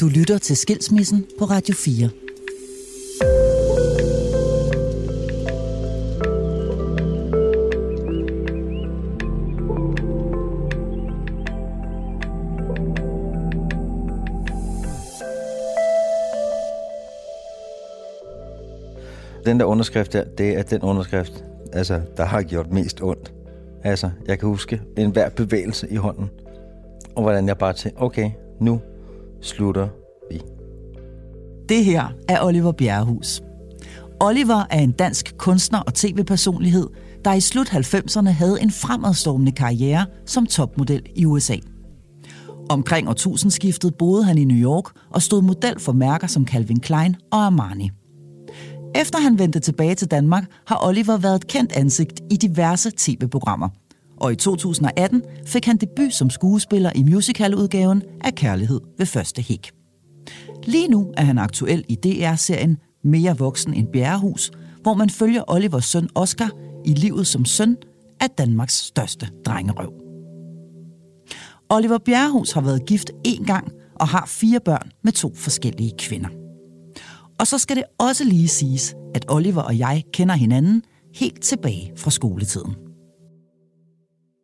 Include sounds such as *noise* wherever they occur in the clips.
Du lytter til Skilsmissen på Radio 4. Den der underskrift der, det er den underskrift, altså, der har gjort mest ondt. Altså, jeg kan huske en hver bevægelse i hånden, og hvordan jeg bare tænkte, okay, nu slutter vi. Det her er Oliver Bjerrehus. Oliver er en dansk kunstner og tv-personlighed, der i slut 90'erne havde en fremadstormende karriere som topmodel i USA. Omkring årtusindskiftet boede han i New York og stod model for mærker som Calvin Klein og Armani. Efter han vendte tilbage til Danmark, har Oliver været et kendt ansigt i diverse tv-programmer. Og i 2018 fik han debut som skuespiller i musicaludgaven af Kærlighed ved første hæk. Lige nu er han aktuel i DR-serien Mere voksen end Bjerrehus, hvor man følger Olivers søn Oscar i livet som søn af Danmarks største drengerøv. Oliver Bjerrehus har været gift én gang og har fire børn med to forskellige kvinder. Og så skal det også lige siges, at Oliver og jeg kender hinanden helt tilbage fra skoletiden.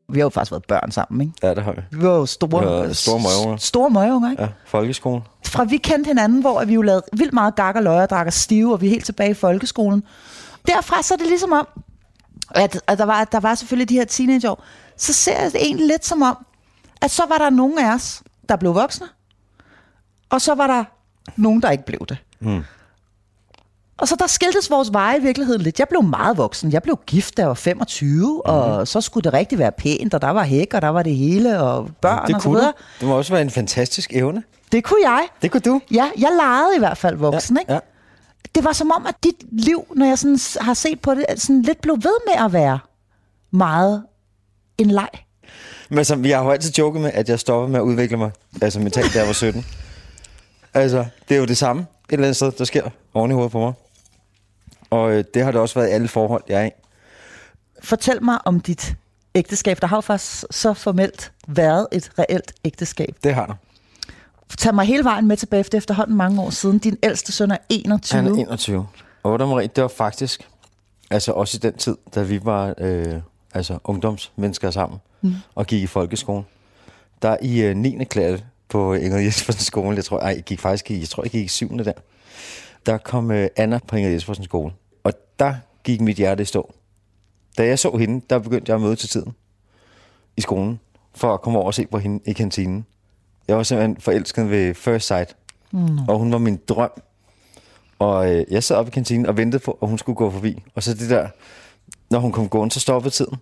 Vi har jo faktisk været børn sammen, ikke? Ja, det har vi. Vi var jo store, Vi store møgunger. Store møgunger, ikke? Ja, folkeskolen. Fra vi kendte hinanden, hvor vi jo lavede vildt meget gak og løg og drak os stive, og vi er helt tilbage i folkeskolen. Derfra så er det ligesom om, at, at der, var, der var selvfølgelig de her teenageår, så ser jeg det egentlig lidt som om, at så var der nogen af os, der blev voksne, og så var der nogen, der ikke blev det. Mm. Og så der skiltes vores veje i virkeligheden lidt. Jeg blev meget voksen. Jeg blev gift, da jeg var 25, mm. og så skulle det rigtig være pænt, og der var hæk, og der var det hele, og børn Det og så kunne videre. du. Det må også være en fantastisk evne. Det kunne jeg. Det kunne du. Ja, jeg legede i hvert fald voksen, Ja, ikke? ja. Det var som om, at dit liv, når jeg sådan har set på det, sådan lidt blev ved med at være meget en leg. Men altså, jeg har jo altid joket med, at jeg stoppede med at udvikle mig, altså mentalt, da jeg var 17. Altså, det er jo det samme et eller andet sted, der sker oven i hovedet på mig. Og øh, det har det også været i alle forhold, jeg er i. Fortæl mig om dit ægteskab. Der har jo faktisk så formelt været et reelt ægteskab. Det har der. Tag mig hele vejen med tilbage efter efterhånden mange år siden. Din ældste søn er 21. Han er 21. Og du, Marie, det var faktisk, altså også i den tid, da vi var øh, altså ungdomsmennesker sammen, mm. og gik i folkeskolen. Der i øh, 9. klasse på Inger Jespersen skole, jeg tror, ej, jeg gik faktisk i, jeg tror, jeg gik i 7. der, der kom øh, Anna på Inger Jespersen skole. Og der gik mit hjerte i stå. Da jeg så hende, der begyndte jeg at møde til tiden i skolen, for at komme over og se på hende i kantinen. Jeg var simpelthen forelsket ved first sight. Mm. Og hun var min drøm. Og øh, jeg sad op i kantinen og ventede på, at hun skulle gå forbi. Og så det der, når hun kom gående, så stoppede tiden.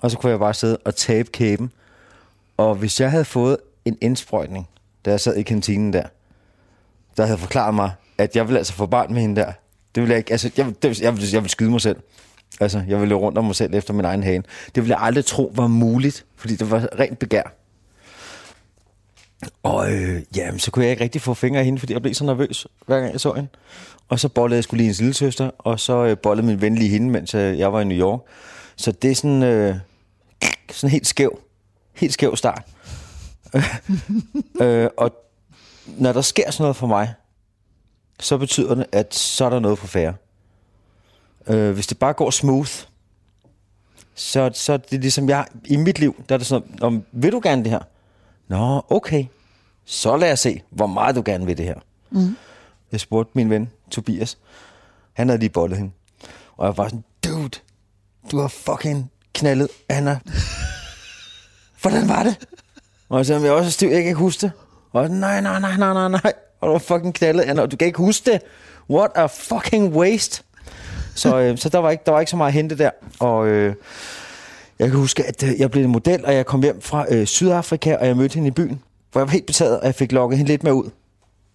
Og så kunne jeg bare sidde og tabe kæben. Og hvis jeg havde fået en indsprøjtning, da jeg sad i kantinen der, der havde forklaret mig, at jeg ville altså få barn med hende der. Det ville jeg ikke, altså, jeg, det, jeg, ville, jeg vil skyde mig selv. Altså, jeg ville løbe rundt om mig selv efter min egen hane. Det ville jeg aldrig tro var muligt, fordi det var rent begær. Og øh, jamen, så kunne jeg ikke rigtig få fingre af hende, fordi jeg blev så nervøs, hver gang jeg så hende. Og så bollede jeg skulle lige hendes lille søster, og så øh, bollede min ven lige hende, mens øh, jeg var i New York. Så det er sådan, øh, sådan helt skæv. Helt skæv start. *laughs* øh, og når der sker sådan noget for mig, så betyder det, at så er der noget på færre. Øh, hvis det bare går smooth, så, så er det ligesom jeg, i mit liv, der er det sådan, om, vil du gerne det her? Nå, okay. Så lad os se, hvor meget du gerne vil det her. Mm. Jeg spurgte min ven, Tobias. Han havde lige bollet hende. Og jeg var sådan, dude, du har fucking knaldet Anna. Hvordan var det? Og sagde, jeg er også stiv, jeg kan ikke huske det. Og jeg, nej, nej, nej, nej, nej, nej. Og du har fucking knaldet Anna, og du kan ikke huske det. What a fucking waste. Så, *laughs* øh, så der, var ikke, der var ikke så meget at hente der. Og øh, jeg kan huske, at øh, jeg blev en model, og jeg kom hjem fra øh, Sydafrika, og jeg mødte hende i byen. Hvor jeg var helt betaget, og jeg fik lukket hende lidt med ud.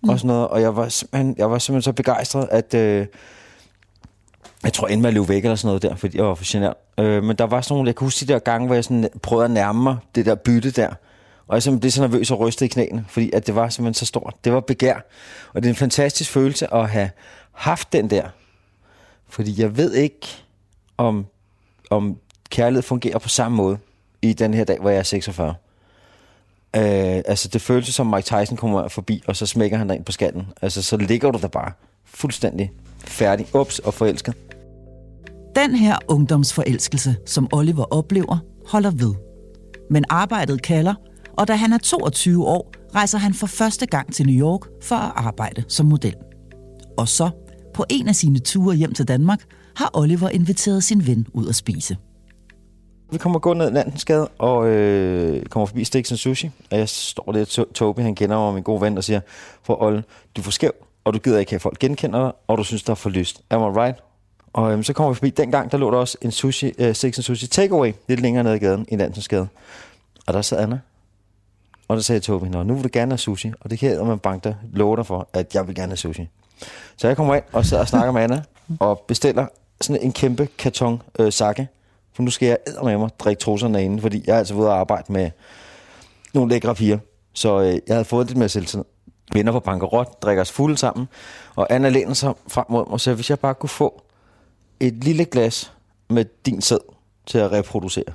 Mm. Og sådan noget. Og jeg var simpelthen, jeg var simpelthen så begejstret, at... Øh, jeg tror endelig, jeg løb væk eller sådan noget der, fordi jeg var for genert. Øh, men der var sådan nogle, jeg kan huske de der gange, hvor jeg sådan prøvede at nærme mig det der bytte der. Og jeg simpelthen blev så nervøs og rystede i knæene, fordi at det var simpelthen så stort. Det var begær. Og det er en fantastisk følelse at have haft den der. Fordi jeg ved ikke, om, om kærlighed fungerer på samme måde i den her dag, hvor jeg er 46. Øh, altså, det føles som Mike Tyson kommer forbi, og så smækker han dig ind på skallen. Altså, så ligger du der bare fuldstændig færdig, ups, og forelsket. Den her ungdomsforelskelse, som Oliver oplever, holder ved. Men arbejdet kalder, og da han er 22 år, rejser han for første gang til New York for at arbejde som model. Og så, på en af sine ture hjem til Danmark, har Oliver inviteret sin ven ud at spise. Vi kommer gå ned Landensgade og øh, kommer forbi Steaks and Sushi. Og jeg står der, Toby, han kender mig, min gode ven, og siger, for Olle, du er for skæv, og du gider ikke have folk genkender dig, og du synes, der er for lyst. Am I right? Og øhm, så kommer vi forbi. Dengang, der lå der også en sushi, øh, Steaks and Sushi takeaway, lidt længere ned i gaden, i Landensgade. Og der sad Anna. Og der sagde Tobi, Nå, nu vil du gerne have sushi. Og det kan man banke dig, love dig for, at jeg vil gerne have sushi. Så jeg kommer ind og sidder og snakker med Anna, og bestiller sådan en kæmpe karton øh, sake for nu skal jeg med mig drikke trusserne inde, fordi jeg er altså ude og arbejde med nogle lækre piger. Så øh, jeg havde fået lidt med selvtid. Vinder på bankerot, drikker os fulde sammen. Og Anna læner sig frem mod mig og siger, hvis jeg bare kunne få et lille glas med din sæd til at reproducere.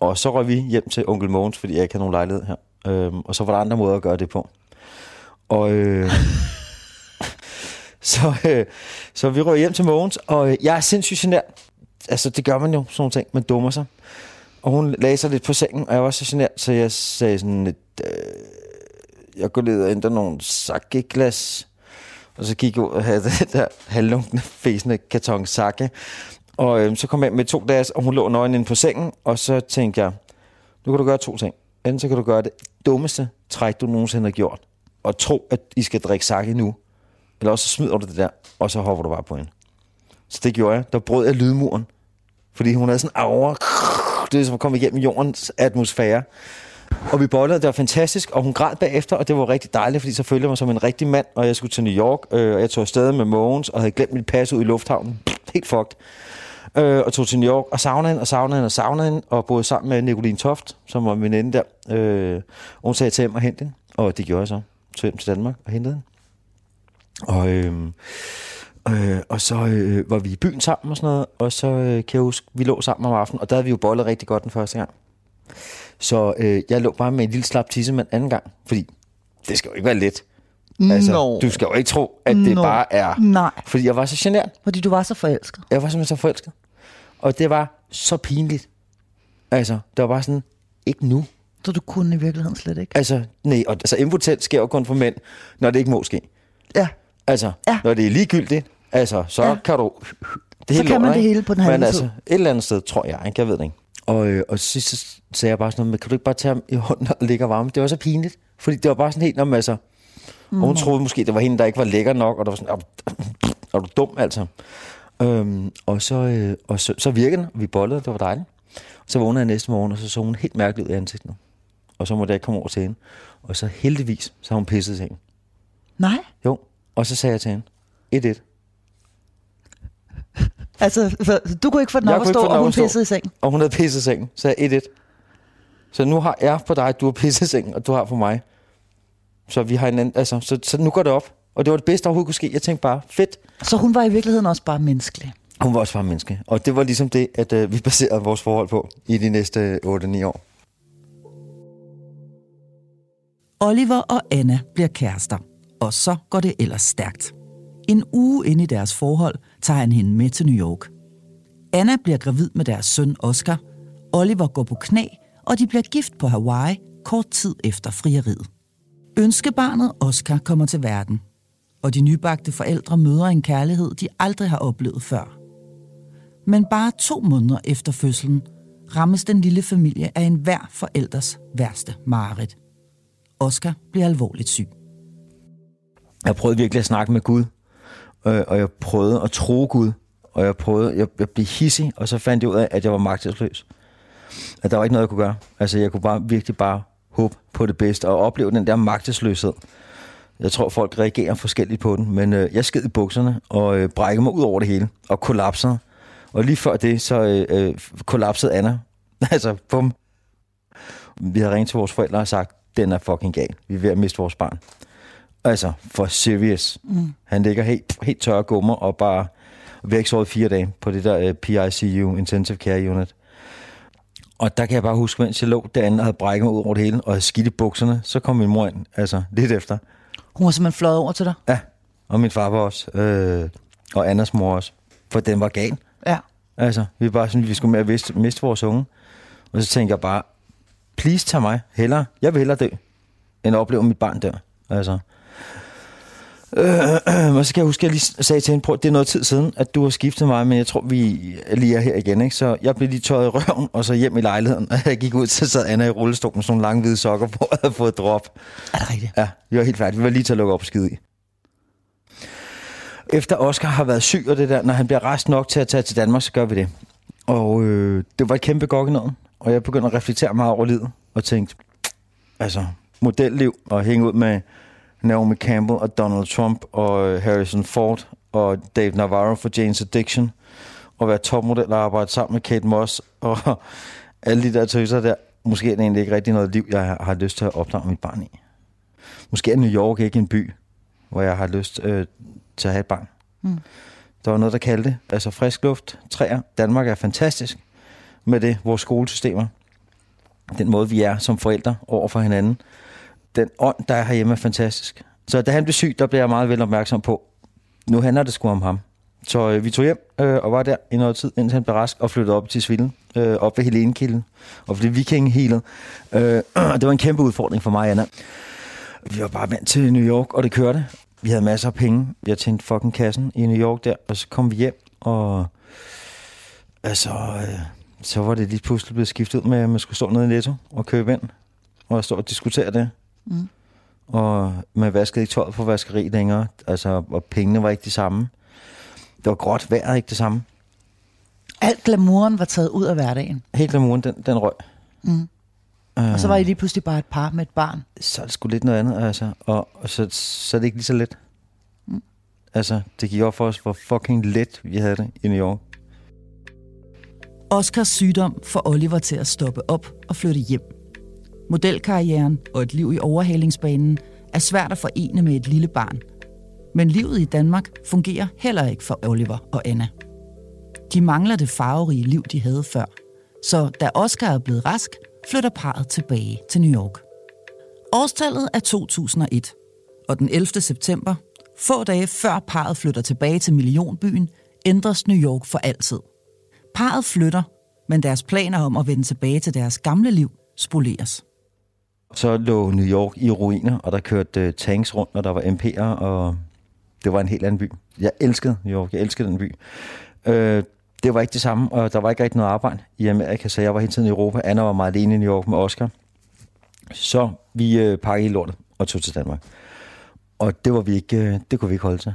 Og så røg vi hjem til onkel Mogens, fordi jeg ikke havde nogen lejlighed her. Øhm, og så var der andre måder at gøre det på. Og øh, *laughs* så, øh, så vi røg hjem til Mogens, og øh, jeg er sindssygt genert altså det gør man jo, sådan nogle ting. Man dummer sig. Og hun lagde sig lidt på sengen, og jeg var så genert, så jeg sagde sådan lidt, øh, jeg går lidt og ændrer nogle sakkeglas. Og så gik jeg ud og havde *laughs* det der halvlunkende, fæsende karton sakke. Og øh, så kom jeg med to glas, og hun lå nøgen inde på sengen, og så tænkte jeg, nu kan du gøre to ting. Enten så kan du gøre det dummeste træk, du nogensinde har gjort, og tro, at I skal drikke sake nu. Eller også så smider du det der, og så hopper du bare på hende. Så det gjorde jeg. Der brød jeg lydmuren. Fordi hun havde sådan aura. Det er som at komme igennem jordens atmosfære. Og vi bollede, det var fantastisk, og hun græd bagefter, og det var rigtig dejligt, fordi så følte jeg mig som en rigtig mand, og jeg skulle til New York, øh, og jeg tog afsted med Mogens, og havde glemt mit pas ud i lufthavnen. *laughs* Helt fucked. Øh, og tog til New York, og savnede hende, og savnede hende, og savnede hende, og boede sammen med Nicoline Toft, som var min ende der. Øh, og hun sagde til hjem og hente hende, og det gjorde jeg så. Tog hjem til Danmark og hentede hende. Og øh, Øh, og så øh, var vi i byen sammen og sådan noget, og så øh, kan jeg huske, vi lå sammen om aftenen, og der havde vi jo bollet rigtig godt den første gang. Så øh, jeg lå bare med en lille slap tissemand anden gang, fordi det skal jo ikke være let. Altså, no. Du skal jo ikke tro, at det no. bare er... Nej. Fordi jeg var så genert. Fordi du var så forelsket. Jeg var simpelthen så forelsket. Og det var så pinligt. Altså, det var bare sådan, ikke nu. Så du kunne i virkeligheden slet ikke? Altså, nej. Og, altså, impotent sker jo kun for mænd, når det ikke må ske. Ja. Altså, ja. når det er ligegyldigt, Altså, så ja. kan du... Det så kan man det hele på den her Men altså, et eller andet sted, tror jeg, ikke? Jeg ved det ikke. Og, øh, og sidst så sagde jeg bare sådan noget, kan du ikke bare tage ham i hånden og ligge varme? Det var så pinligt, fordi det var bare sådan helt, når man altså... Mm. Og hun troede måske, det var hende, der ikke var lækker nok, og der var sådan, er du dum, altså? Øhm, og så, øh, og så, så virkede den, vi bollede, det var dejligt. Så vågnede jeg næste morgen, og så så hun helt mærkeligt ud i ansigtet. Og så måtte jeg komme over til hende. Og så heldigvis, så har hun pisset sengen. Nej? Jo, og så sagde jeg til hende, 1-1. Altså, du kunne ikke få den op at stå, og hun pissede i sengen? Og hun havde pisset i sengen, så jeg 1-1. Så nu har jeg på dig, du har pisset i sengen, og du har for mig. Så vi har en anden, altså, så, så nu går det op. Og det var det bedste, der overhovedet kunne ske. Jeg tænkte bare, fedt. Så hun var i virkeligheden også bare menneskelig? Hun var også bare menneske. Og det var ligesom det, at uh, vi baserede vores forhold på i de næste 8-9 år. Oliver og Anna bliver kærester, og så går det ellers stærkt. En uge inde i deres forhold tager han hende med til New York. Anna bliver gravid med deres søn Oscar. Oliver går på knæ, og de bliver gift på Hawaii kort tid efter frieriet. Ønskebarnet Oscar kommer til verden, og de nybagte forældre møder en kærlighed, de aldrig har oplevet før. Men bare to måneder efter fødslen rammes den lille familie af en hver forældres værste mareridt. Oscar bliver alvorligt syg. Jeg prøvede virkelig at snakke med Gud øh, og jeg prøvede at tro Gud, og jeg prøvede, jeg, jeg blev hissig, og så fandt jeg ud af, at jeg var magtesløs. At der var ikke noget, jeg kunne gøre. Altså, jeg kunne bare virkelig bare håbe på det bedste, og opleve den der magtesløshed. Jeg tror, folk reagerer forskelligt på den, men øh, jeg sked i bukserne, og øh, brækkede mig ud over det hele, og kollapsede. Og lige før det, så øh, øh, kollapsede Anna. *laughs* altså, bum. Vi havde ringet til vores forældre og sagt, den er fucking gal. Vi er ved at miste vores barn. Altså, for serious. Mm. Han ligger helt, helt tør gummer og bare... Ikke sovet fire dage på det der uh, øh, PICU, Intensive Care Unit. Og der kan jeg bare huske, mens jeg lå derinde og havde brækket mig ud over det hele, og havde skidt i bukserne, så kom min mor ind, altså lidt efter. Hun var simpelthen fløjet over til dig? Ja, og min far var også, øh, og Anders mor også, for den var gal. Ja. Altså, vi var bare sådan, vi skulle med at miste, miste vores unge. Og så tænkte jeg bare, please tag mig, hellere, jeg vil hellere dø, end at opleve at mit barn dør. Altså. Øh, *clears throat* og så kan jeg huske, at jeg lige sagde til hende, prøv, det er noget tid siden, at du har skiftet mig, men jeg tror, vi lige er her igen. Ikke? Så jeg blev lige tøjet i røven, og så hjem i lejligheden. *laughs* Og jeg gik ud, så sad Anna i rullestolen med sådan nogle lange hvide sokker på, *laughs* og havde fået drop. Er det rigtigt? Ja, vi var helt færdige. Vi var lige til at lukke op og skide i. Efter Oscar har været syg, og det der, når han bliver rest nok til at tage til Danmark, så gør vi det. Og øh, det var et kæmpe gok i noget. Og jeg begyndte at reflektere meget over livet, og tænkte, altså, modelliv, og hænge ud med Naomi Campbell og Donald Trump og øh, Harrison Ford og Dave Navarro for Jane's Addiction, og være topmodel og arbejde sammen med Kate Moss *laughs* og alle de der tøser der. Måske er det egentlig ikke rigtig noget liv, jeg har, har lyst til at opdrage mit barn i. Måske er New York ikke en by, hvor jeg har lyst øh, til at have et barn. Mm. Der var noget, der kaldte det. Altså frisk luft, træer. Danmark er fantastisk med det, vores skolesystemer. Den måde, vi er som forældre over for hinanden. Den ånd, der er herhjemme, er fantastisk. Så da han blev syg, der blev jeg meget vel opmærksom på, nu handler det sgu om ham. Så øh, vi tog hjem øh, og var der i noget tid, indtil han blev rask og flyttede op til Svilden, øh, op ved Helenekilden, og blev vikinghealet. Øh, *clears throat* det var en kæmpe udfordring for mig, Anna. Vi var bare vant til New York, og det kørte. Vi havde masser af penge. Jeg tjente fucking kassen i New York der, og så kom vi hjem, og altså, øh, så var det lige pludselig blevet skiftet ud med, at man skulle stå nede i Netto og købe ind, og stå og diskutere det. Mm. Og man vaskede ikke tøjet på vaskeri længere, altså, og pengene var ikke de samme. Det var gråt vejret ikke det samme. Alt glamouren var taget ud af hverdagen. Helt glamouren, den, den røg. Mm. Uh, og så var I lige pludselig bare et par med et barn. Så er det sgu lidt noget andet, altså. Og, og så, så er det ikke lige så let. Mm. Altså, det gik op for os, hvor fucking let vi havde det i New York. Oscars sygdom får Oliver til at stoppe op og flytte hjem. Modelkarrieren og et liv i overhalingsbanen er svært at forene med et lille barn. Men livet i Danmark fungerer heller ikke for Oliver og Anna. De mangler det farverige liv, de havde før. Så da Oscar er blevet rask, flytter parret tilbage til New York. Årstallet er 2001, og den 11. september, få dage før parret flytter tilbage til millionbyen, ændres New York for altid. Parret flytter, men deres planer om at vende tilbage til deres gamle liv spoleres. Så lå New York i ruiner, og der kørte uh, tanks rundt, og der var MP'er, og det var en helt anden by. Jeg elskede New York, jeg elskede den by. Uh, det var ikke det samme, og der var ikke rigtig noget arbejde i Amerika, så jeg var hele tiden i Europa. Anna var meget alene i New York med Oscar. Så vi uh, pakkede i lortet og tog til Danmark. Og det, var vi ikke, uh, det kunne vi ikke holde til.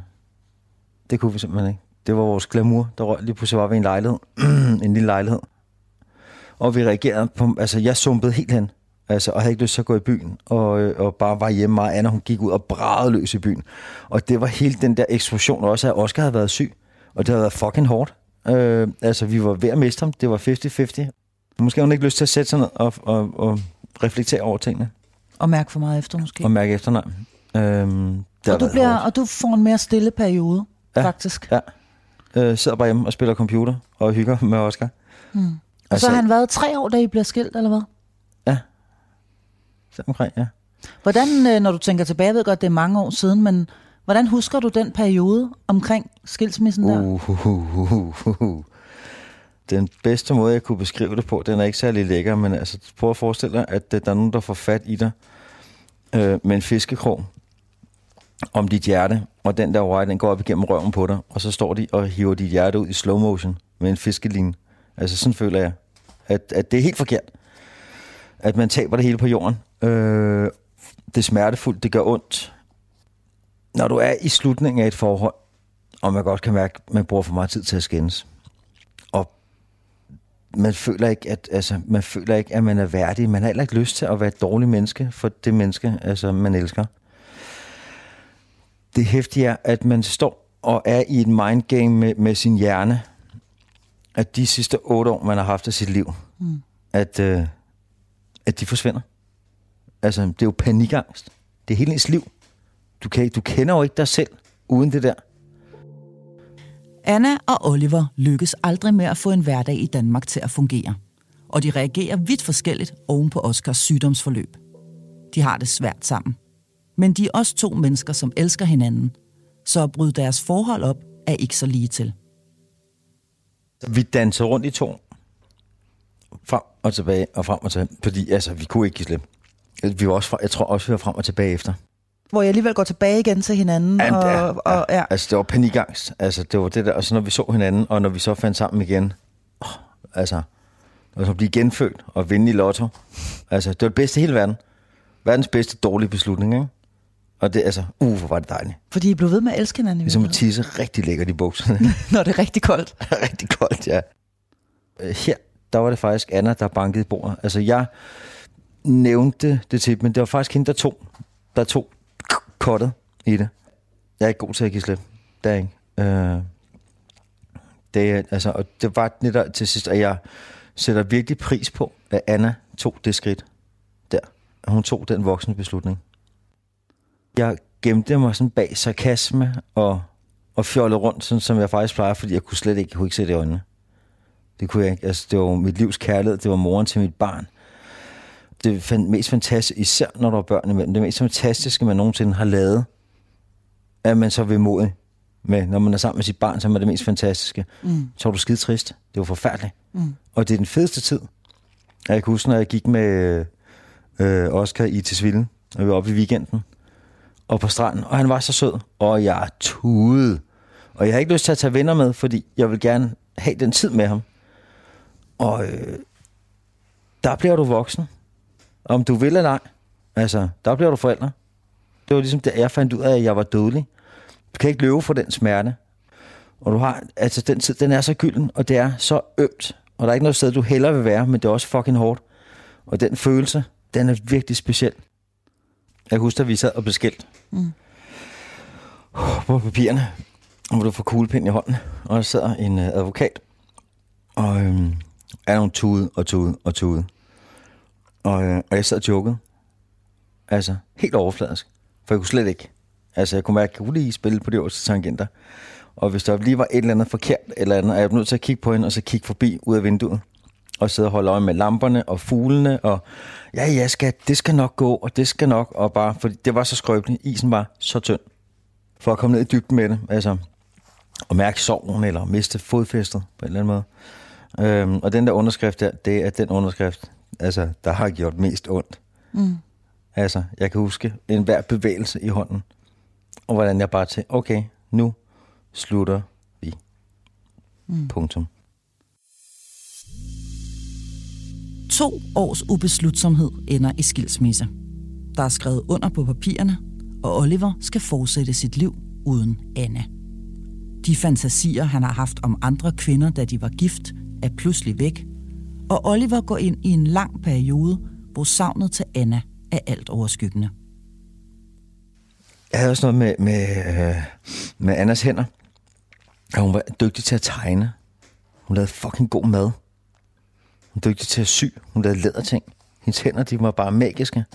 Det kunne vi simpelthen ikke. Det var vores glamour, der røg lige pludselig var vi en lejlighed. *clears throat* en lille lejlighed. Og vi reagerede på, altså jeg sumpede helt hen. Altså, og havde ikke lyst til at gå i byen, og, og bare var hjemme. Og Anna, hun gik ud og bragede løs i byen. Og det var helt den der eksplosion også, at Oscar havde været syg. Og det havde været fucking hårdt. Øh, altså, vi var ved at miste ham. Det var 50-50. Måske havde hun ikke lyst til at sætte sig ned og, og, og reflektere over tingene. Og mærke for meget efter, måske. Og mærke efter, nej. Øhm, og, du bliver, og du får en mere stille periode, ja, faktisk. Ja. Øh, sidder bare hjemme og spiller computer og hygger med Oscar. Hmm. Og altså, så har han været tre år, da I bliver skilt, eller hvad? Så omkring, ja. Hvordan, øh, når du tænker tilbage, jeg ved godt, det er mange år siden, men hvordan husker du den periode omkring skilsmissen der? Uh, uh, uh, uh, uh. Den bedste måde, jeg kunne beskrive det på, den er ikke særlig lækker, men altså, prøv at forestille dig, at der er nogen, der får fat i dig øh, med en fiskekrog om dit hjerte, og den der wire, den går op igennem røven på dig, og så står de og hiver dit hjerte ud i slow motion med en fiskeline. Altså sådan føler jeg, at, at det er helt forkert. At man taber det hele på jorden. Øh, det er smertefuldt, det gør ondt. Når du er i slutningen af et forhold, og man godt kan mærke, at man bruger for meget tid til at skændes, og man føler ikke, at, altså, man føler ikke, at man er værdig. Man har heller ikke lyst til at være et dårligt menneske for det menneske, altså, man elsker. Det hæftige er, at man står og er i et mindgame med, med sin hjerne, at de sidste otte år, man har haft af sit liv, mm. at, øh, at de forsvinder. Altså, det er jo panikangst. Det er hele ens liv. Du, kan, du kender jo ikke dig selv uden det der. Anna og Oliver lykkes aldrig med at få en hverdag i Danmark til at fungere. og de reagerer vidt forskelligt oven på Oscars sygdomsforløb. De har det svært sammen. Men de er også to mennesker, som elsker hinanden, så at bryde deres forhold op er ikke så lige til. Vi dansede rundt i to. Frem og tilbage, og frem og tilbage. Fordi altså, vi kunne ikke give slip. Vi var også, jeg tror også, vi var frem og tilbage efter. Hvor jeg alligevel går tilbage igen til hinanden. Ja, og, ja, og, ja. Altså, det var panikangst. Altså, det var det der. Og så når vi så hinanden, og når vi så fandt sammen igen. Oh, altså, og så blive genfødt og vinde i lotto. Altså, det var det bedste i hele verden. Verdens bedste dårlige beslutning, ikke? Og det, altså, uh, hvor var det dejligt. Fordi I blev ved med at elske hinanden. Ligesom at tisse rigtig lækkert i bukserne. *laughs* Når det er rigtig koldt. *laughs* rigtig koldt, ja. Øh, Her, der var det faktisk Anna, der bankede bordet. Altså, jeg nævnte det til, men det var faktisk hende, der tog, der tog kottet i det. Jeg er ikke god til at give slip. Det er jeg ikke. Øh, det, er- altså, og det var netop til sidst, at jeg sætter virkelig pris på, at Anna tog det skridt der. Hun tog den voksne beslutning. Jeg gemte mig sådan bag sarkasme og, og fjollede rundt, sådan som jeg faktisk plejer, fordi jeg kunne slet ikke, jeg kunne ikke se det i øjnene. Det kunne jeg ikke. Altså, det var mit livs kærlighed. Det var moren til mit barn. Det mest fantastiske, især når der var børn imellem, det mest fantastiske, man nogensinde har lavet, er man så vemodig med, når man er sammen med sit barn, som er det mest fantastiske. Mm. Så var du skide trist. Det var forfærdeligt. Mm. Og det er den fedeste tid. Og Jeg kan huske, når jeg gik med øh, Oscar i Tisvilde, og vi var oppe i weekenden, og på stranden, og han var så sød, og jeg tudede. Og jeg har ikke lyst til at tage venner med, fordi jeg vil gerne have den tid med ham. Og øh, der bliver du voksen. Om du vil eller ej. Altså, der bliver du forældre. Det var ligesom, da jeg fandt ud af, at jeg var dødelig. Du kan ikke løbe fra den smerte. Og du har, altså den tid, den er så gylden, og det er så ømt. Og der er ikke noget sted, du hellere vil være, men det er også fucking hårdt. Og den følelse, den er virkelig speciel. Jeg kan huske, at vi sad og blev skilt. Mm. På papirerne, hvor du får kuglepind i hånden. Og der sidder en øh, advokat. Og øhm, er nogle tude og tude og tude. Og, øh, og jeg sad og jokede. Altså, helt overfladisk. For jeg kunne slet ikke. Altså, jeg kunne mærke, at jeg kunne lige spille på de øverste tangenter. Og hvis der lige var et eller andet forkert eller andet, er jeg nødt til at kigge på hende, og så kigge forbi ud af vinduet. Og sidde og holde øje med lamperne og fuglene, og ja, ja, skat, det skal nok gå, og det skal nok, og bare, fordi det var så skrøbeligt. Isen var så tynd. For at komme ned i dybden med det, altså, og mærke sorgen, eller miste fodfæstet på en eller anden måde. Øhm, og den der underskrift der, det er den underskrift, altså, der har gjort mest ondt. Mm. Altså, jeg kan huske en hver bevægelse i hånden, og hvordan jeg bare tænkte, okay, nu slutter vi. Mm. Punktum. To års ubeslutsomhed ender i skilsmisse. Der er skrevet under på papirerne, og Oliver skal fortsætte sit liv uden Anna. De fantasier, han har haft om andre kvinder, da de var gift, er pludselig væk, og Oliver går ind i en lang periode, hvor savnet til Anna er alt overskyggende. Jeg havde også noget med, med, øh, med Annas hænder. Og hun var dygtig til at tegne. Hun lavede fucking god mad. Hun var dygtig til at sy. Hun lavede læderting. Hendes hænder, de var bare magiske.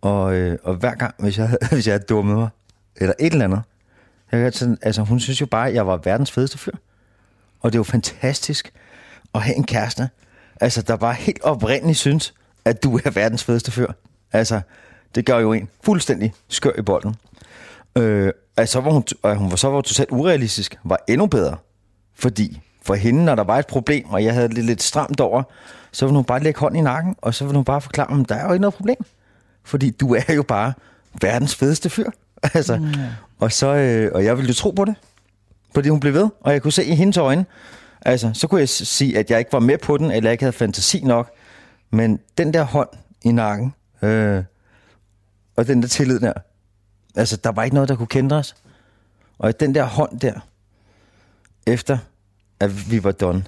Og, øh, og hver gang, hvis jeg, havde- *laughs* hvis jeg havde dummet mig, eller et eller andet, jeg kan altså, hun synes jo bare, at jeg var verdens fedeste fyr. Og det er jo fantastisk at have en kæreste, altså, der bare helt oprindeligt synes, at du er verdens fedeste fyr. Altså, det gør jo en fuldstændig skør i bolden. Øh, altså, så var hun, og hun var så var totalt urealistisk, var endnu bedre. Fordi for hende, når der var et problem, og jeg havde det lidt stramt over, så ville hun bare lægge hånden i nakken, og så ville hun bare forklare, at der er jo ikke noget problem. Fordi du er jo bare verdens fedeste fyr. *laughs* altså, mm. og, så, øh, og jeg ville jo tro på det. Fordi hun blev ved, og jeg kunne se i hendes øjne, altså, så kunne jeg sige, at jeg ikke var med på den, eller jeg ikke havde fantasi nok. Men den der hånd i nakken, øh, og den der tillid der, altså, der var ikke noget, der kunne kende os. Og den der hånd der, efter at vi var done,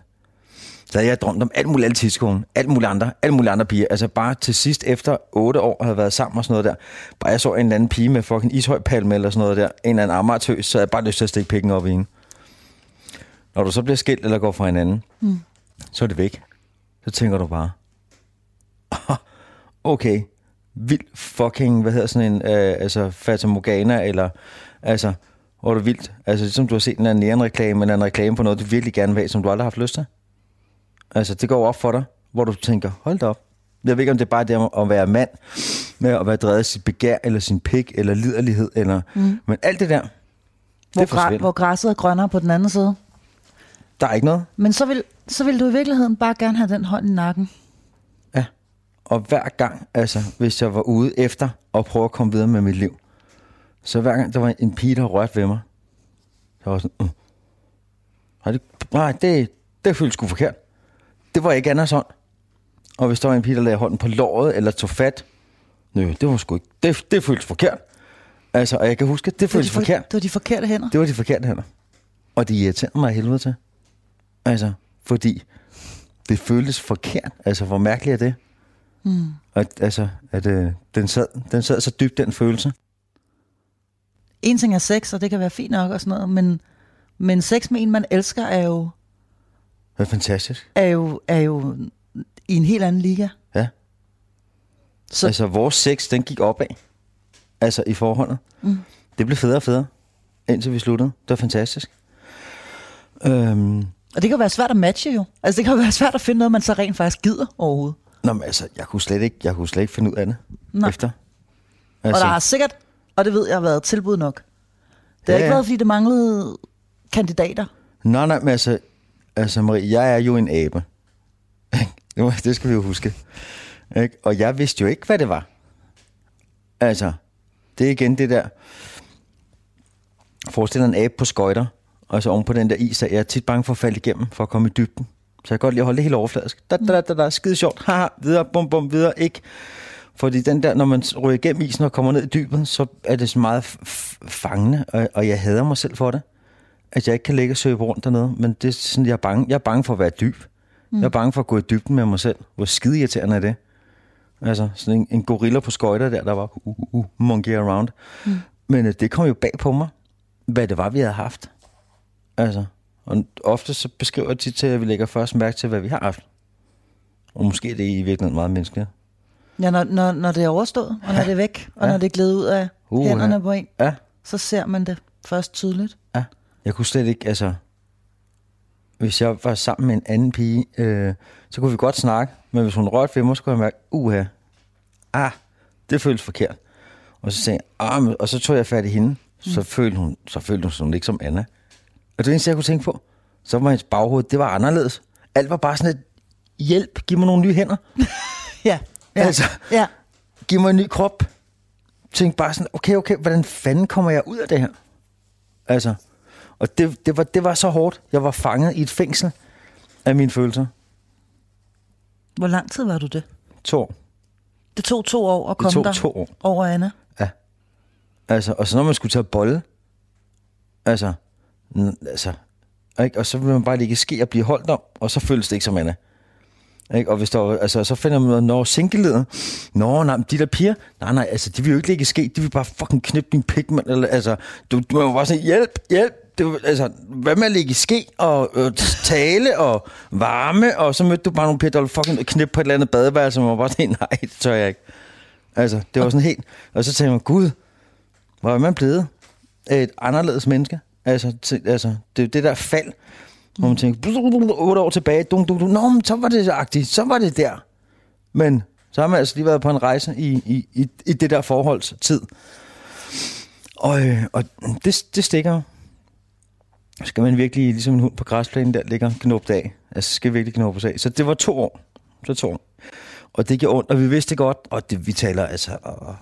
så havde jeg drømt om alt muligt andet tidskolen, alt muligt andre, alt mulige andre piger. Altså bare til sidst efter otte år havde været sammen og sådan noget der. Bare jeg så en eller anden pige med fucking ishøjpalme eller sådan noget der, en eller anden amatøs, så havde jeg bare lyst til at stikke pikken op i hende. Når du så bliver skilt eller går fra hinanden, mm. så er det væk. Så tænker du bare, okay, vild fucking, hvad hedder sådan en, øh, altså Fata Morgana, eller altså, hvor er det vildt. Altså, ligesom du har set en eller anden neonreklame, eller en reklame på noget, du virkelig gerne vil have, som du aldrig har haft lyst til. Altså, det går op for dig, hvor du tænker, hold da op. Jeg ved ikke, om det er bare det at være mand, med at være drevet af sit begær, eller sin pik, eller liderlighed, eller... Mm. Men alt det der, hvor, det forsvinder. hvor græsset er grønnere på den anden side. Der er ikke noget. Men så vil, så vil du i virkeligheden bare gerne have den hånd i nakken. Ja. Og hver gang, altså, hvis jeg var ude efter at prøve at komme videre med mit liv, så hver gang der var en pige, der rørte ved mig, så var sådan, uh. nej, det, nej, det, det føltes sgu forkert. Det var ikke Anders hånd. Og hvis der var en pige, der lagde hånden på låret, eller tog fat, nø, det var sgu ikke, det, det føltes forkert. Altså, og jeg kan huske, det Det var, føltes de for, forkert. det var de forkerte hænder. Det var de forkerte hænder. Og det irriterede mig helvede til. Altså, fordi det føltes forkert. Altså, hvor mærkeligt er det? Mm. At, altså, at øh, den, sad, den sad så dybt, den følelse. En ting er sex, og det kan være fint nok og sådan noget, men, men sex med en, man elsker, er jo, Det var fantastisk. er jo, er jo i en helt anden liga. Ja. Så. Altså, vores sex, den gik opad. Altså, i forholdet. Mm. Det blev federe og federe, indtil vi sluttede. Det var fantastisk. Øhm, Og det kan være svært at matche jo. Altså det kan være svært at finde noget, man så rent faktisk gider overhovedet. nå, men altså, jeg kunne slet ikke, jeg kunne slet ikke finde ud af det. Nej. Efter. Altså. Og der har sikkert, og det ved jeg, har været tilbud nok. Det har Ja, ikke været, fordi det manglede kandidater. Nej, nej, men altså, altså Marie, jeg er jo en abe. *laughs* Det skal vi jo huske. Ikke? Og jeg vidste jo ikke, hvad det var. Altså, det er igen det der... Forestil dig en abe på skøjter, og så oven på den der is, at jeg er tit bange for at falde igennem, for at komme i dybden. Så jeg kan godt lide at holde det helt overfladisk. Da, da, da, da, da, skide sjovt. *laughs* Haha, videre, bum, bum, videre, ikke. Fordi den der, når man ryger igennem isen og kommer ned i dybet, så er det så meget fangende, og, og jeg hader mig selv for det at jeg ikke kan ligge og søge rundt dernede, men det er sådan, jeg er bange, jeg er bange for at være dyb. Mm. Jeg er bange for at gå i dybden med mig selv. Hvor skide irriterende er det? Altså, sådan en, en gorilla på skøjter der, der var uh, uh, uh, monkey around. Mm. Men øh, det kom jo bag på mig, hvad det var, vi havde haft. Altså, og ofte så beskriver jeg tit til, at vi lægger først mærke til, hvad vi har haft. Og måske er det i virkeligheden meget menneskeligt. Ja, når, når, når det er overstået, og når det er væk, og Ja. når det er glædet ud af Uha. hænderne på en, Ja, så ser man det først tydeligt. Ja. Jeg kunne slet ikke, altså... Hvis jeg var sammen med en anden pige, øh, så kunne vi godt snakke, men hvis hun rørte ved mig, så kunne jeg mærke, uha, ah, det føltes forkert. Og så sagde jeg, ah, og så tog jeg fat i hende, så følte hun, så følte hun sådan ikke som Anna. Og det eneste, jeg kunne tænke på, så var hendes baghoved, det var anderledes. Alt var bare sådan et, hjælp, giv mig nogle nye hænder, *laughs* Ja, ja, Altså. ja. giv mig en ny krop. Tænk bare sådan, okay, okay, hvordan fanden kommer jeg ud af det her? Altså, og det, det, var, det var så hårdt. Jeg var fanget i et fængsel af mine følelser. Hvor lang tid var du det? To år. Det tog to år at komme tog der to år. over Anna. Ja. Altså, og så når man skulle tage bolle, altså, altså, ikke? og så vil man bare ligge ske og blive holdt om, og så føles det ikke som Anna. Ikke? Og hvis der, var- altså, så finder man ud af, når singleleder, nå, nej, de der piger, nej, nej, altså, de vil jo ikke ligge ske, de vil bare fucking knippe din pik, man, eller, altså, du, du må bare sige, hjælp, hjælp, det, altså, hvad med at ligge i ske og øh, tale og varme, og så mødte du bare nogle piger, der ville fucking knippe på et eller andet badeværelse, og man var bare sådan, *laughs* nej, det tør jeg ikke. Altså, det var sådan helt, og så tænkte man, gud, hvor er man blevet et anderledes menneske? Altså, til, altså det er det der fald, hvor man tænker, otte år tilbage, dum, dum, dum. Nå, men så var det agtigt, så var det der. Men så har man altså lige været på en rejse i, i, i, i det der forholdstid. Og, øh, og det, det stikker. Skal man virkelig, ligesom en hund på græsplænen der, ligger knuppet af. Altså, skal virkelig knuppes af. Så det var to år. Så to år. Og det gjorde ondt, og vi vidste det godt, og det, vi taler altså... Og,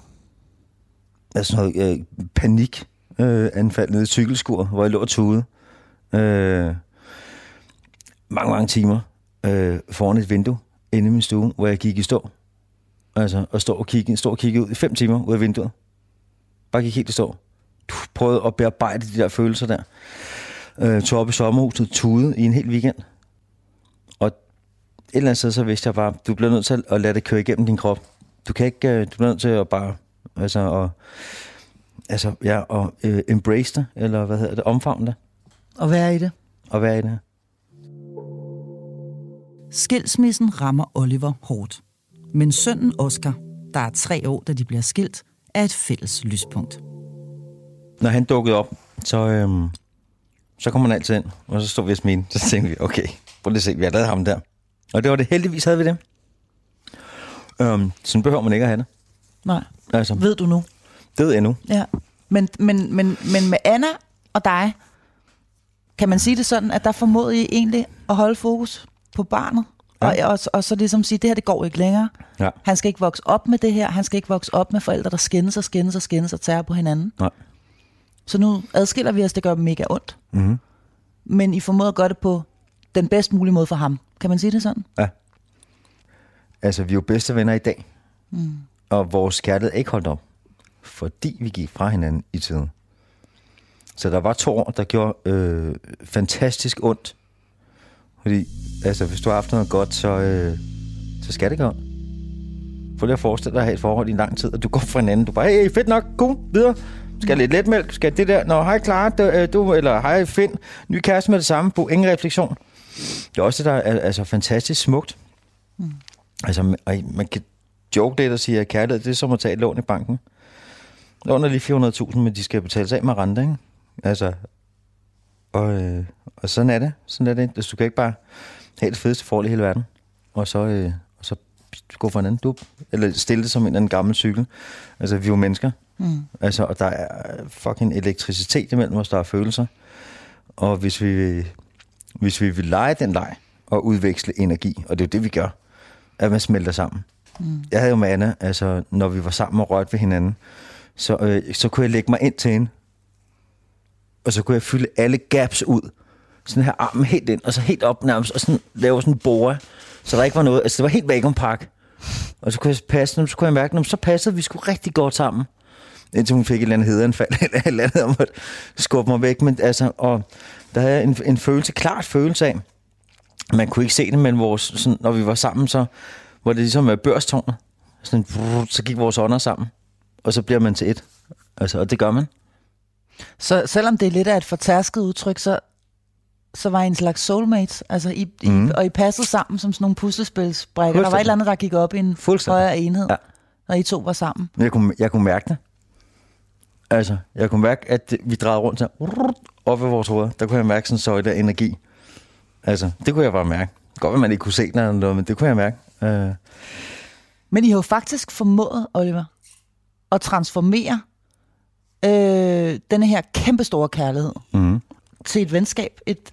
altså noget øh, panik øh, anfald nede i cykelskur, hvor jeg lå og tude. Øh, mange, mange timer øh, foran et vindue inde i min stue, hvor jeg gik i stå. Altså, og stå og kigge, stå og kigge ud i fem timer ud af vinduet. Bare gik helt i stå. Prøvede at bearbejde de der følelser der. Øh, tog op i sommerhuset, tude i en hel weekend. Og et eller andet sted, så vidste jeg bare, du bliver nødt til at lade det køre igennem din krop. Du kan ikke, øh, du bliver nødt til at bare, altså, og altså, ja, og øh, embrace det, eller hvad hedder det, omfavne det, Og være i det. og være i det. Skilsmissen rammer Oliver hårdt. Men sønnen Oscar, der er tre år, da de bliver skilt, er et fælles lyspunkt. Når han dukkede op, så, øhm, så kom han altid ind, og så stod vi og smilte. Så tænkte vi, okay, prøv lige at se, vi har lavet ham der. Og det var det heldigvis, havde vi det. Øhm, sådan behøver man ikke at have det. Nej, Altså, ved du nu. Det ved jeg nu. Ja. Men, men, men, men med Anna og dig, kan man sige det sådan, at der formåede I egentlig at holde fokus på barnet? Ja. Og, og, og så ligesom sige, det her det går ikke længere. Ja. Han skal ikke vokse op med det her. Han skal ikke vokse op med forældre, der skændes og skændes og skændes og tager på hinanden. Nej. Så nu adskiller vi os, det gør mega ondt. Mm-hmm. Men I formåede at gøre det på den bedst mulige måde for ham. Kan man sige det sådan? Altså, vi er jo bedste venner i dag. Mm. Og vores kærlighed er ikke holdt op. Fordi vi gik fra hinanden i tiden. Så der var to år, der gjorde øh, fantastisk ondt. Fordi, altså, hvis du har haft noget godt, så, øh, så skal det gøre. Prøv lige at forestille dig at have et forhold i en lang tid, og du går fra hinanden. Du bare, hey, fedt nok, cool, videre. Skal lidt letmælk? Skal det der? Nå, hej Clara, du, øh, du, eller hej Finn, ny kæreste med det samme på, ingen refleksion. Det er også det, der er altså, fantastisk smukt. Altså, man- kan joke lidt og sige, at kærlighed, det er som at tage et lån i banken. Lån er lige 400.000, men de skal betales af med rente, ikke? Altså, og, øh, og sådan er det. Sådan er det. Altså, du kan ikke bare have det fedeste forhold i hele verden, og så, øh, og så gå for en anden dub. Eller stille det som en eller anden gammel cykel. Altså, vi er jo mennesker. Mm. Altså, og der er fucking elektricitet imellem os, der er følelser. Og hvis vi, vil- hvis vi vil lege den leg og udveksle energi, og det er jo det, vi gør, at man smelter sammen. Mm. Jeg havde jo med Anna, altså, når vi var sammen og rørte ved hinanden, så, øh, så kunne jeg lægge mig ind til hende, og så kunne jeg fylde alle gaps ud. Sådan her armen helt ind, og så helt op nærmest, og sådan lave sådan en bore, så der ikke var noget, altså det var helt vakuumpak. Og så kunne jeg passe, dem, så kunne jeg mærke, dem, så passede vi sgu rigtig godt sammen. Indtil hun fik et eller andet hederanfald, eller *laughs* et eller andet om at skubbe mig væk. Men altså, og der havde jeg en, en følelse, klart følelse af, man kunne ikke se det, men vores, sådan, når vi var sammen, så var det ligesom børstårnet. Sådan, brrr, så gik vores ånder sammen, og så bliver man til et. Altså, og det gør man. Så selvom det er lidt af et fortærsket udtryk, så, så var I en slags soulmates. Altså, I, mm. Mhm. I, og I passede sammen som sådan nogle puslespilsbrækker. Der var et eller andet, der gik op i en højere enhed, Ja. når I to var sammen. Men Jeg kunne, jeg kunne mærke det. Altså, jeg kunne mærke, at vi drejede rundt her, op ved vores hoveder. Der kunne jeg mærke sådan en søjle af energi. Altså, det kunne jeg bare mærke. Godt, at man ikke kunne se den eller noget, men det kunne jeg mærke. Uh, Men I har jo faktisk formået, Oliver, at transformere øh, denne her kæmpestore kærlighed mm, til et venskab. Et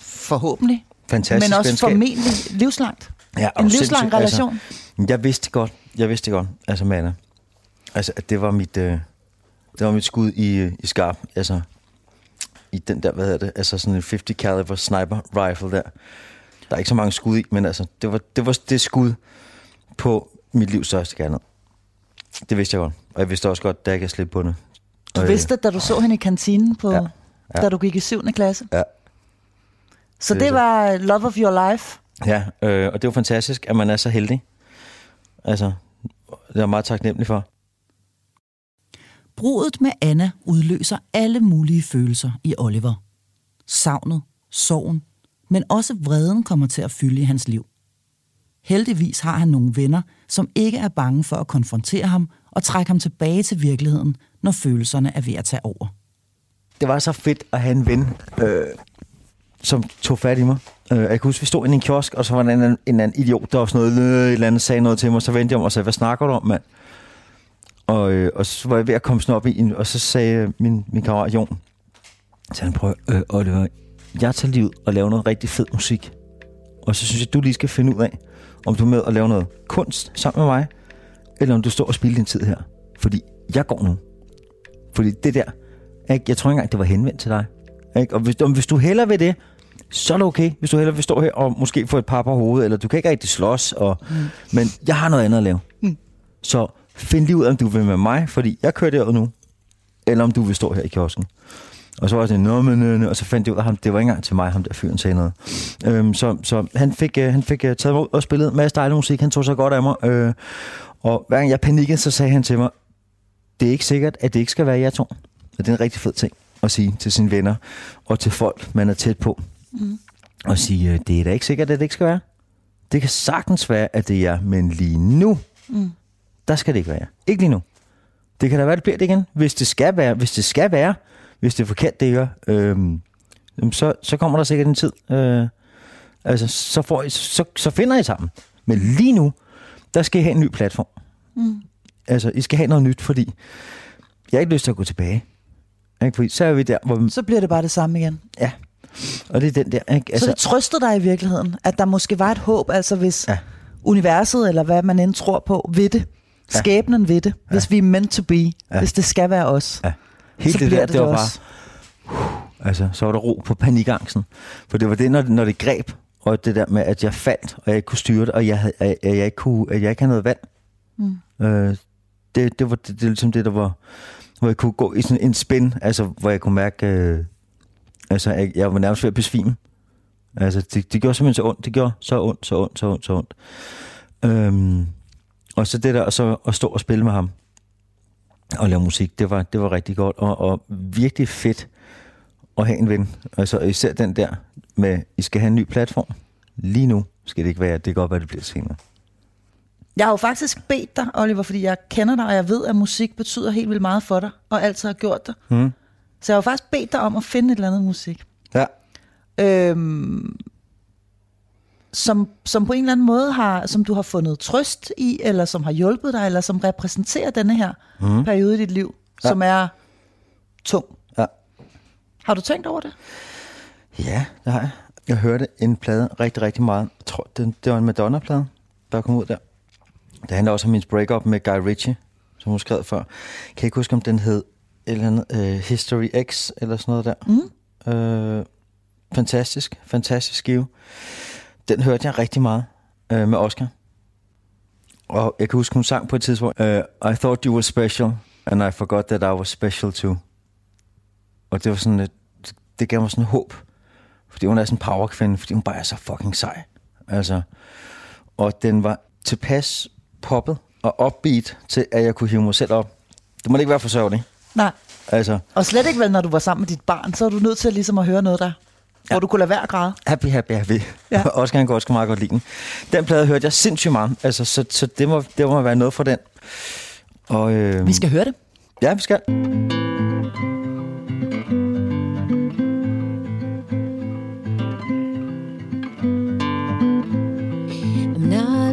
forhåbentlig, fantastisk men også venskab. formentlig livslangt. Ja, En livslang sindssygt, relation. Altså, jeg vidste godt. Jeg vidste godt, altså med Anna. Altså, at det var mit, øh, det var mit skud i, i skarp. Altså, i den der, hvad hedder det, altså sådan en 50 caliber sniper rifle der. Der er ikke så mange skud i, men altså, det var det, var det skud på mit livs største kærlighed. Det vidste jeg godt. Og jeg vidste også godt, da jeg kan slippe på det. Du Og, øh, vidste, da du så hende i kantinen, på, Ja, ja, da du gik i 7. klasse. Ja, Så Det det var love of your life. ja øh, og det jo fantastisk, at man er så heldig. Altså, det er jeg meget taknemmelig for. Brudet med Anna udløser alle mulige følelser i Oliver. Savnet, sorgen, men også vreden kommer til at fylde i hans liv. Heldigvis har han nogle venner, som ikke er bange for at konfrontere ham og trække ham tilbage til virkeligheden, når følelserne er ved at tage over. det var så fedt at have en ven, øh, som tog fat i mig. Øh, jeg kan huske, vi stod inde i en kiosk, og så var der en, en anden idiot, der var sådan noget, øh, et eller andet, sagde noget til mig, så vendte jeg om og sagde, hvad snakker du om, mand? Og, øh, og så var jeg ved at komme sådan op i en, og så sagde min, min kammerat Jon, så han prøv, øh, Oliver, jeg tager livet og laver noget rigtig fed musik. Og så synes jeg, du lige skal finde ud af, om du er med at lave noget kunst sammen med mig, eller om du står og spiller din tid her. Fordi jeg går nu. Fordi det der, ikke? jeg tror ikke engang, det var henvendt til dig. Ikke? Og hvis, om, hvis du hellere vil det, så er det okay. Hvis du hellere vil stå her og måske få et par på hovedet, eller du kan ikke rigtig slås, og, mm. men jeg har noget andet at lave. Mm. Så find lige ud af, om du vil med mig, fordi jeg kører derud nu, eller om du vil stå her i kiosken. Og så var jeg sådan, Nå, men, øh, og så fandt jeg ud af ham, det var ikke engang til mig, ham der fyren sagde noget. Øhm, så, så han fik, øh, han fik øh, taget mig ud og spillet en masse dejlig musik, han tog sig godt af mig. Øh, og hver gang jeg panikkede, så sagde han til mig, det er ikke sikkert, at det ikke skal være jer to. Og det er en rigtig fed ting at sige til sine venner og til folk, man er tæt på. Mm. Og sige, øh, det er da ikke sikkert, at det ikke skal være. Det kan sagtens være, at det er jer, men lige nu, mm. der skal det ikke være jer. Ikke lige nu. Det kan da være, det bliver det igen. Hvis det skal være, hvis det skal være, hvis det er forkert, det gør, øhm, jamen så, så kommer der sikkert en tid, øh, Altså, så, får I, så, så finder I sammen. Men lige nu, der skal I have en ny platform. Mm. Altså, I skal have noget nyt, fordi jeg har ikke lyst til at gå tilbage. Ikke? Fordi så er vi der, hvor... Så bliver det bare det samme igen. Ja. Og det er den der, ikke? Altså, så det trøster dig i virkeligheden, at der måske var et håb, altså hvis Ja. universet, eller hvad man end tror på, ved det, Ja. skæbnen ved det, hvis vi er meant to be, Ja. hvis det skal være os, Ja. Helt så det der, det det var det bare, også. altså, så var der ro på panikangsten. For det var det, når, når det greb, og det der med, at jeg faldt, og jeg ikke kunne styre det, og jeg, havde, at jeg, ikke, kunne, at jeg ikke havde noget valg. Mm. Øh, det, det, var det, det, er ligesom det, der var, hvor jeg kunne gå i sådan en spin, altså, hvor jeg kunne mærke, øh, altså, jeg, jeg var nærmest ved at besvime. Altså, det, det gjorde simpelthen så ondt. Det gjorde så ondt, så ondt, så ondt, så ondt. Øhm, og så det der, og så at stå og spille med ham, og lave musik, det var, det var rigtig godt, og, og virkelig fedt at have en ven. Altså især den der med, I skal have en ny platform. Lige nu skal det ikke være, det kan godt være, det bliver senere. Jeg har jo faktisk bedt dig, Oliver, fordi jeg kender dig, og jeg ved, at musik betyder helt vildt meget for dig, og altid har gjort det. Hmm. Så jeg har jo faktisk bedt dig om at finde et eller andet musik. Ja. øhm, som, som på en eller anden måde har, som du har fundet trøst i, eller som har hjulpet dig, eller som repræsenterer denne her mm. periode i dit liv, Ja. som er tung. Ja. Har du tænkt over det? Ja, det har jeg. Jeg hørte en plade rigtig, rigtig meget. Jeg tror, det, det var en Madonna-plade, der kom ud der. Det handler også om hendes breakup med Guy Ritchie, som hun skrev før. Kan jeg ikke huske, om den hed et eller andet uh, History X, eller sådan noget der. Mm. Uh, fantastisk, fantastisk skive. Den hørte jeg rigtig meget uh, med Oscar. Og jeg kan huske, hun sang på et tidspunkt, uh, I thought you were special, and I forgot that I was special too. Og det var sådan et, det gav mig sådan håb. Fordi hun er sådan en powerkvinde, fordi hun bare er så fucking sej. Altså, og den var tilpas poppet og upbeat til, at jeg kunne hive mig selv op. Det må ikke være for sørgeligt. Nej. Altså, Og slet ikke vel, når du var sammen med dit barn, så er du nødt til ligesom at høre noget der, ja. hvor du kunne lade være at græde. happy, happy, happy. Ja. Han *laughs* kan også meget godt lide den. Den plade hørte jeg sindssygt meget. Altså, så, så det, må, det må være noget for den. Og, øh, Vi skal høre det. Ja, vi skal.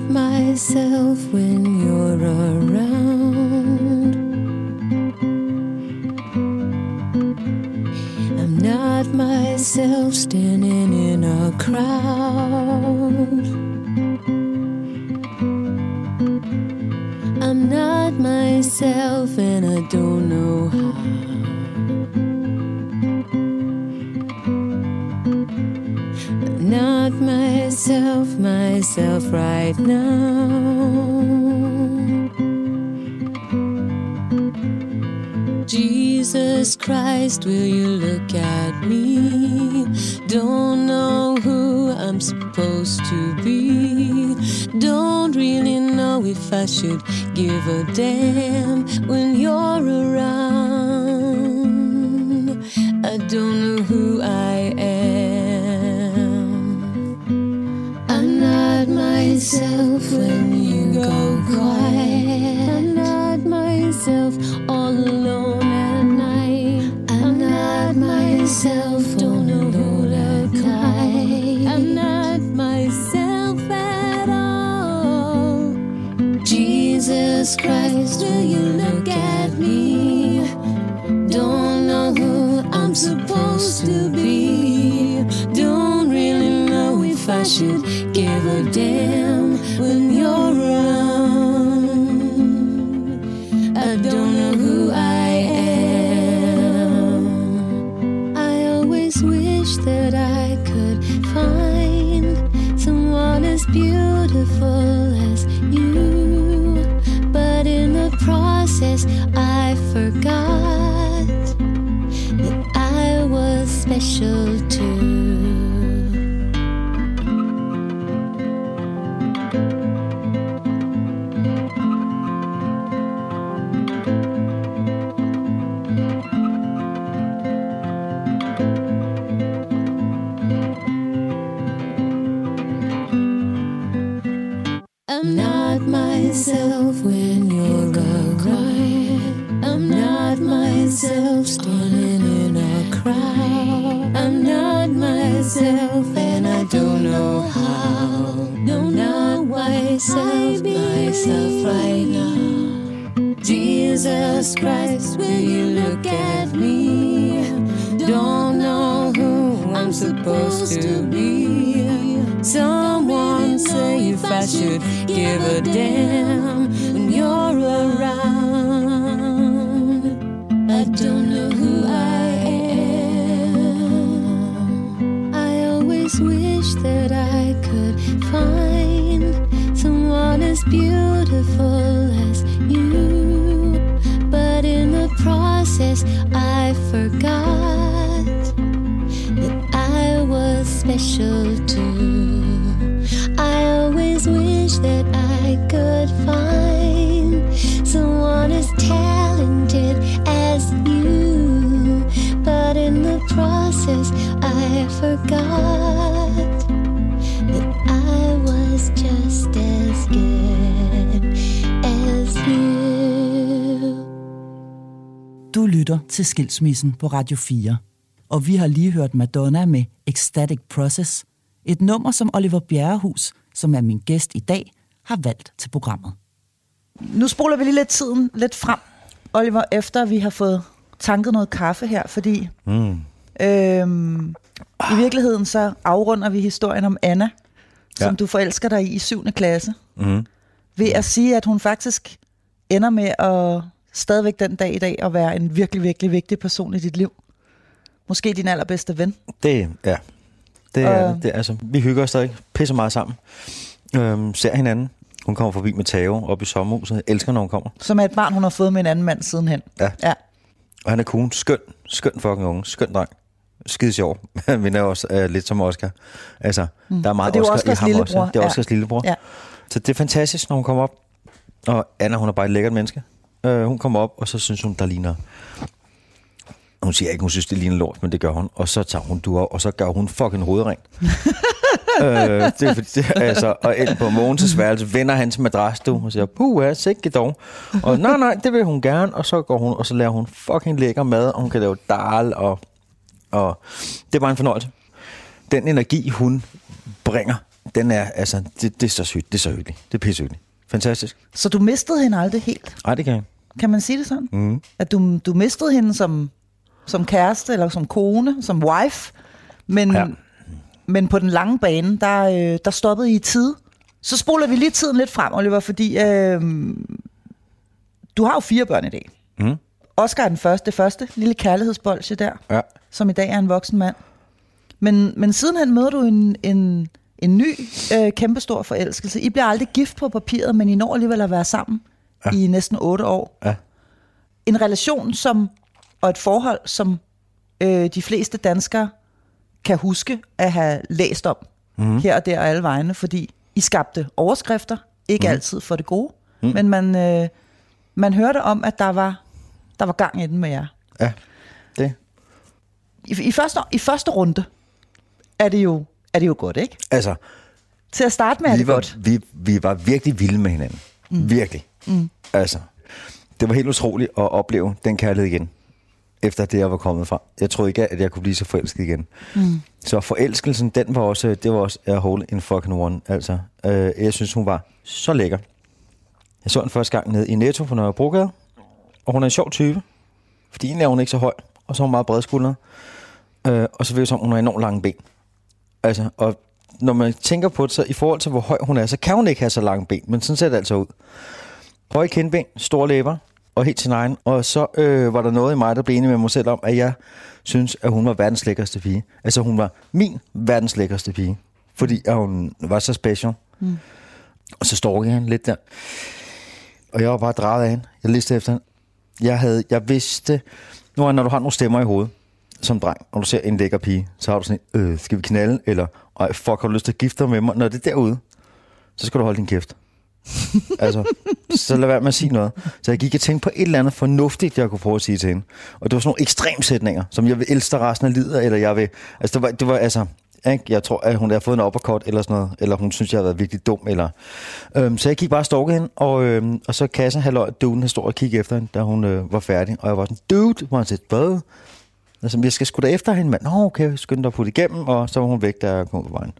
Myself when you're around. Myself standing in a crowd. I'm not myself and I don't know how. I'm not myself, myself right now. Jesus Christ, will you look at me? Don't know who I'm supposed to be. Don't really know if I should give a damn when you're around. Should give a til Skilsmissen på Radio 4. Og vi har lige hørt Madonna med Ecstatic Process, et nummer, som Oliver Bjerrehus, som er min gæst i dag, har valgt til programmet. Nu spoler vi lige lidt tiden lidt frem, Oliver, efter vi har fået tanket noget kaffe her, fordi Mm. øhm, i virkeligheden så afrunder vi historien om Anna, som Ja. du forelsker dig i i 7. klasse, Mm. ved at sige, at hun faktisk ender med at stadigvæk den dag i dag at være en virkelig, virkelig vigtig person i dit liv. Måske din allerbedste ven. Det, ja. Det er, Og- det altså, vi hygger os stadig pisse meget sammen. Øhm, ser hinanden. Hun kommer forbi med Tave op i sommerhuset. Jeg elsker, når hun kommer. Som er et barn, hun har fået med en anden mand sidenhen. Ja. ja. Og han er cool. Skøn. Skøn fucking unge. Skøn dreng. Skide sjov. Han *laughs* minder også uh, lidt som Oscar. Altså, mm. der er meget Og det er Oscar Oscars i ham lillebror. også. Det er Ja. Oscars lillebror. Ja. Så det er fantastisk, når hun kommer op. Og Anna, hun er bare et lækkert menneske. Uh, hun kommer op, og så synes hun, der ligner... Hun siger ikke, hun synes, det ligner lort, men det gør hun. Og så tager hun duer, og så gør hun fucking hovedrent. *laughs* øh, det er fordi, det, altså, og ind på Mogens' værelse, vender hans madras, du, og siger, puh, ja, sikke dog. Og nej, nej, det vil hun gerne, og så går hun, og så laver hun fucking lækker mad, og hun kan lave dal, og, og det er bare en fornøjelse. Den energi, hun bringer, den er, altså, det, det er så sygt, det er så hyggeligt, det er pissehyggeligt. Fantastisk. Så du mistede hende aldrig helt? Ej, det kan jeg. Kan man sige det sådan? Mm. At du, du mistede hende som, som kæreste, eller som kone, som wife, men. Ja. men på den lange bane, der, øh, der stoppede I i tid. Så spoler vi lige tiden lidt frem, Oliver, fordi øh, du har jo fire børn i dag. Mm. Oscar er den første, det første lille kærlighedsbolsje der, Ja. som i dag er en voksen mand. Men, men sidenhen møder du en, en, en ny, øh, kæmpestor forelskelse. I bliver aldrig gift på papiret, men I når alligevel at være sammen ja. I næsten otte år. Ja. En relation som, og et forhold, som øh, de fleste danskere kan huske at have læst om mm. her og der og alle vegne, fordi I skabte overskrifter, ikke mm. altid for det gode, mm. men man, øh, man hørte om, at der var, der var gang i den med jer. Ja, det. I, i, første, I første runde er det, jo, er det jo godt, ikke? Altså, Til at starte med er det var, godt. Vi, vi var virkelig vilde med hinanden. Mm. Virkelig. Mm. Altså, det var helt utroligt at opleve den kærlighed igen, efter det, jeg var kommet fra. Jeg troede ikke, at jeg kunne blive så forelsket igen. Mm. Så forelskelsen, den var også, det var også a hole in fucking one. Altså, øh, jeg synes, hun var så lækker. Jeg så den første gang ned i Netto på Nørrebrogade, og hun er en sjov type. Fordi egentlig er hun ikke så høj, og så er hun meget bredskuldret. Øh, og så ved jeg som, hun har enormt lange ben. Altså, og når man tænker på det, så i forhold til, hvor høj hun er, så kan hun ikke have så lange ben, men sådan ser det altså ud. Høje kindben, store læber og helt sin egen. Og så øh, var der noget i mig, der blev enig med mig selv om, at jeg synes, at hun var verdens lækkerste pige. Altså hun var min verdens lækkerste pige, fordi at hun var så special. Mm. Og så står jeg hende lidt der. Og jeg var bare drejet af hende. Jeg liste efter hende. Jeg, havde, jeg vidste, nu når du har nogle stemmer i hovedet, som dreng, og du ser en lækker pige, så har du sådan en, øh, skal vi knalde? Eller, ej, fuck, har du lyst til at gifte dig med mig? Når det er derude, så skal du holde din kæft. *laughs* altså, så lad være med at sige noget. Så jeg gik og tænkte på et eller andet fornuftigt, jeg kunne prøve at sige til hende. Og det var sådan nogle ekstremsætninger, som jeg vil elske resten af livet, eller jeg vil... Altså, det var, det var altså... Ikke? Jeg tror, at hun har fået en uppercut eller sådan noget, eller hun synes, jeg har været virkelig dum. Eller, øhm, så jeg gik bare og stalkede hende, og, øhm, og så kassen halvøj, duden har stået og kigge efter hende, da hun øh, var færdig. Og jeg var sådan, dude, hvor han sagde, hvad? Altså, jeg skal sgu da efter hende, mand. Nå, okay, skynd dig at putte igennem, og så var hun væk, da jeg kom på vejen.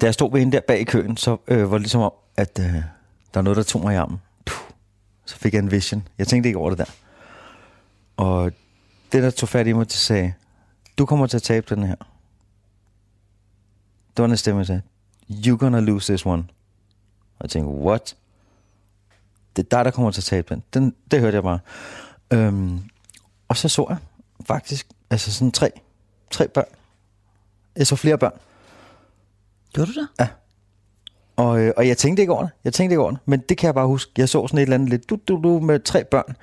Da jeg stod ved hende der bag i køen, så øh, var det ligesom om, at øh, der var noget, der tog mig i armen. Puh. Så fik jeg en vision. Jeg tænkte ikke over det der. Og det, der tog fat i mig, det sagde, du kommer til at tabe den her. Det var den stemme, der sagde, you're gonna lose this one. Og jeg tænkte, what? Det er dig, der kommer til at tabe den. den det hørte jeg bare. Øhm, og så så jeg faktisk, altså sådan tre, tre børn. Jeg så flere børn. Gjorde du det? Og, øh, og jeg tænkte ikke over det. Jeg tænkte ikke over det. Men det kan jeg bare huske. Jeg så sådan et eller andet lidt du, du, du, med tre børn.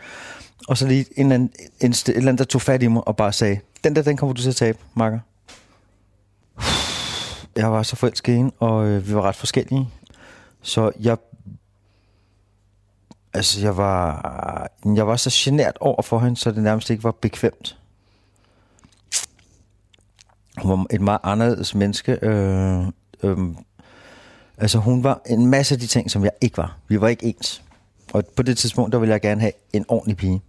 Og så lige en, eller anden, en, et eller andet, der tog fat i mig og bare sagde, den der, den kommer du til at tabe, makker. Jeg var så forelsket i hende, og øh, vi var ret forskellige. Så jeg... Altså, jeg var, jeg var så genert over for hende, så det nærmest ikke var bekvemt. Hun var et meget anderledes menneske. Øh, øh, altså, hun var en masse af de ting, som jeg ikke var. Vi var ikke ens. Og på det tidspunkt, der ville jeg gerne have en ordentlig pige.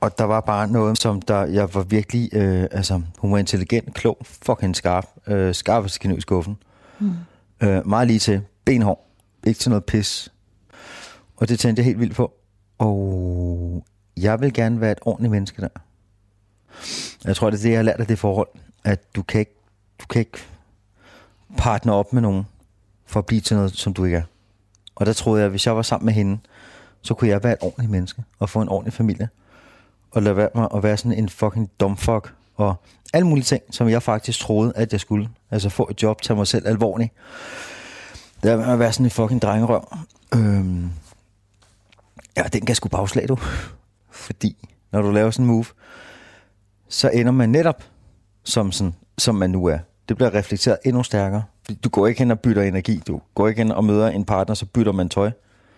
Og der var bare noget, som der, jeg var virkelig, øh, altså, hun var intelligent, klog, fucking skarp, øh, kniv i skuffen. Mm. Øh, meget lige til, benhår, ikke til noget pis. Og det tænkte jeg helt vildt på. Og jeg vil gerne være et ordentligt menneske der. Jeg tror, det er det, jeg har lært af det forhold, at du kan ikke, du kan ikke partner op med nogen, for at blive til noget, som du ikke er. Og der troede jeg, at hvis jeg var sammen med hende, så kunne jeg være et ordentligt menneske, og få en ordentlig familie. Og lade være mig at være sådan en fucking dumfuck, og alle mulige ting, som jeg faktisk troede, at jeg skulle. Altså få et job, tage mig selv alvorligt. Det er med at være sådan en fucking drengerøv. Øhm. Ja, den kan sgu bagslag, du. Fordi, når du laver sådan en move, så ender man netop som, sådan, som man nu er. Det bliver reflekteret endnu stærkere. Du går ikke hen og bytter energi. Du går ikke hen og møder en partner, så bytter man tøj.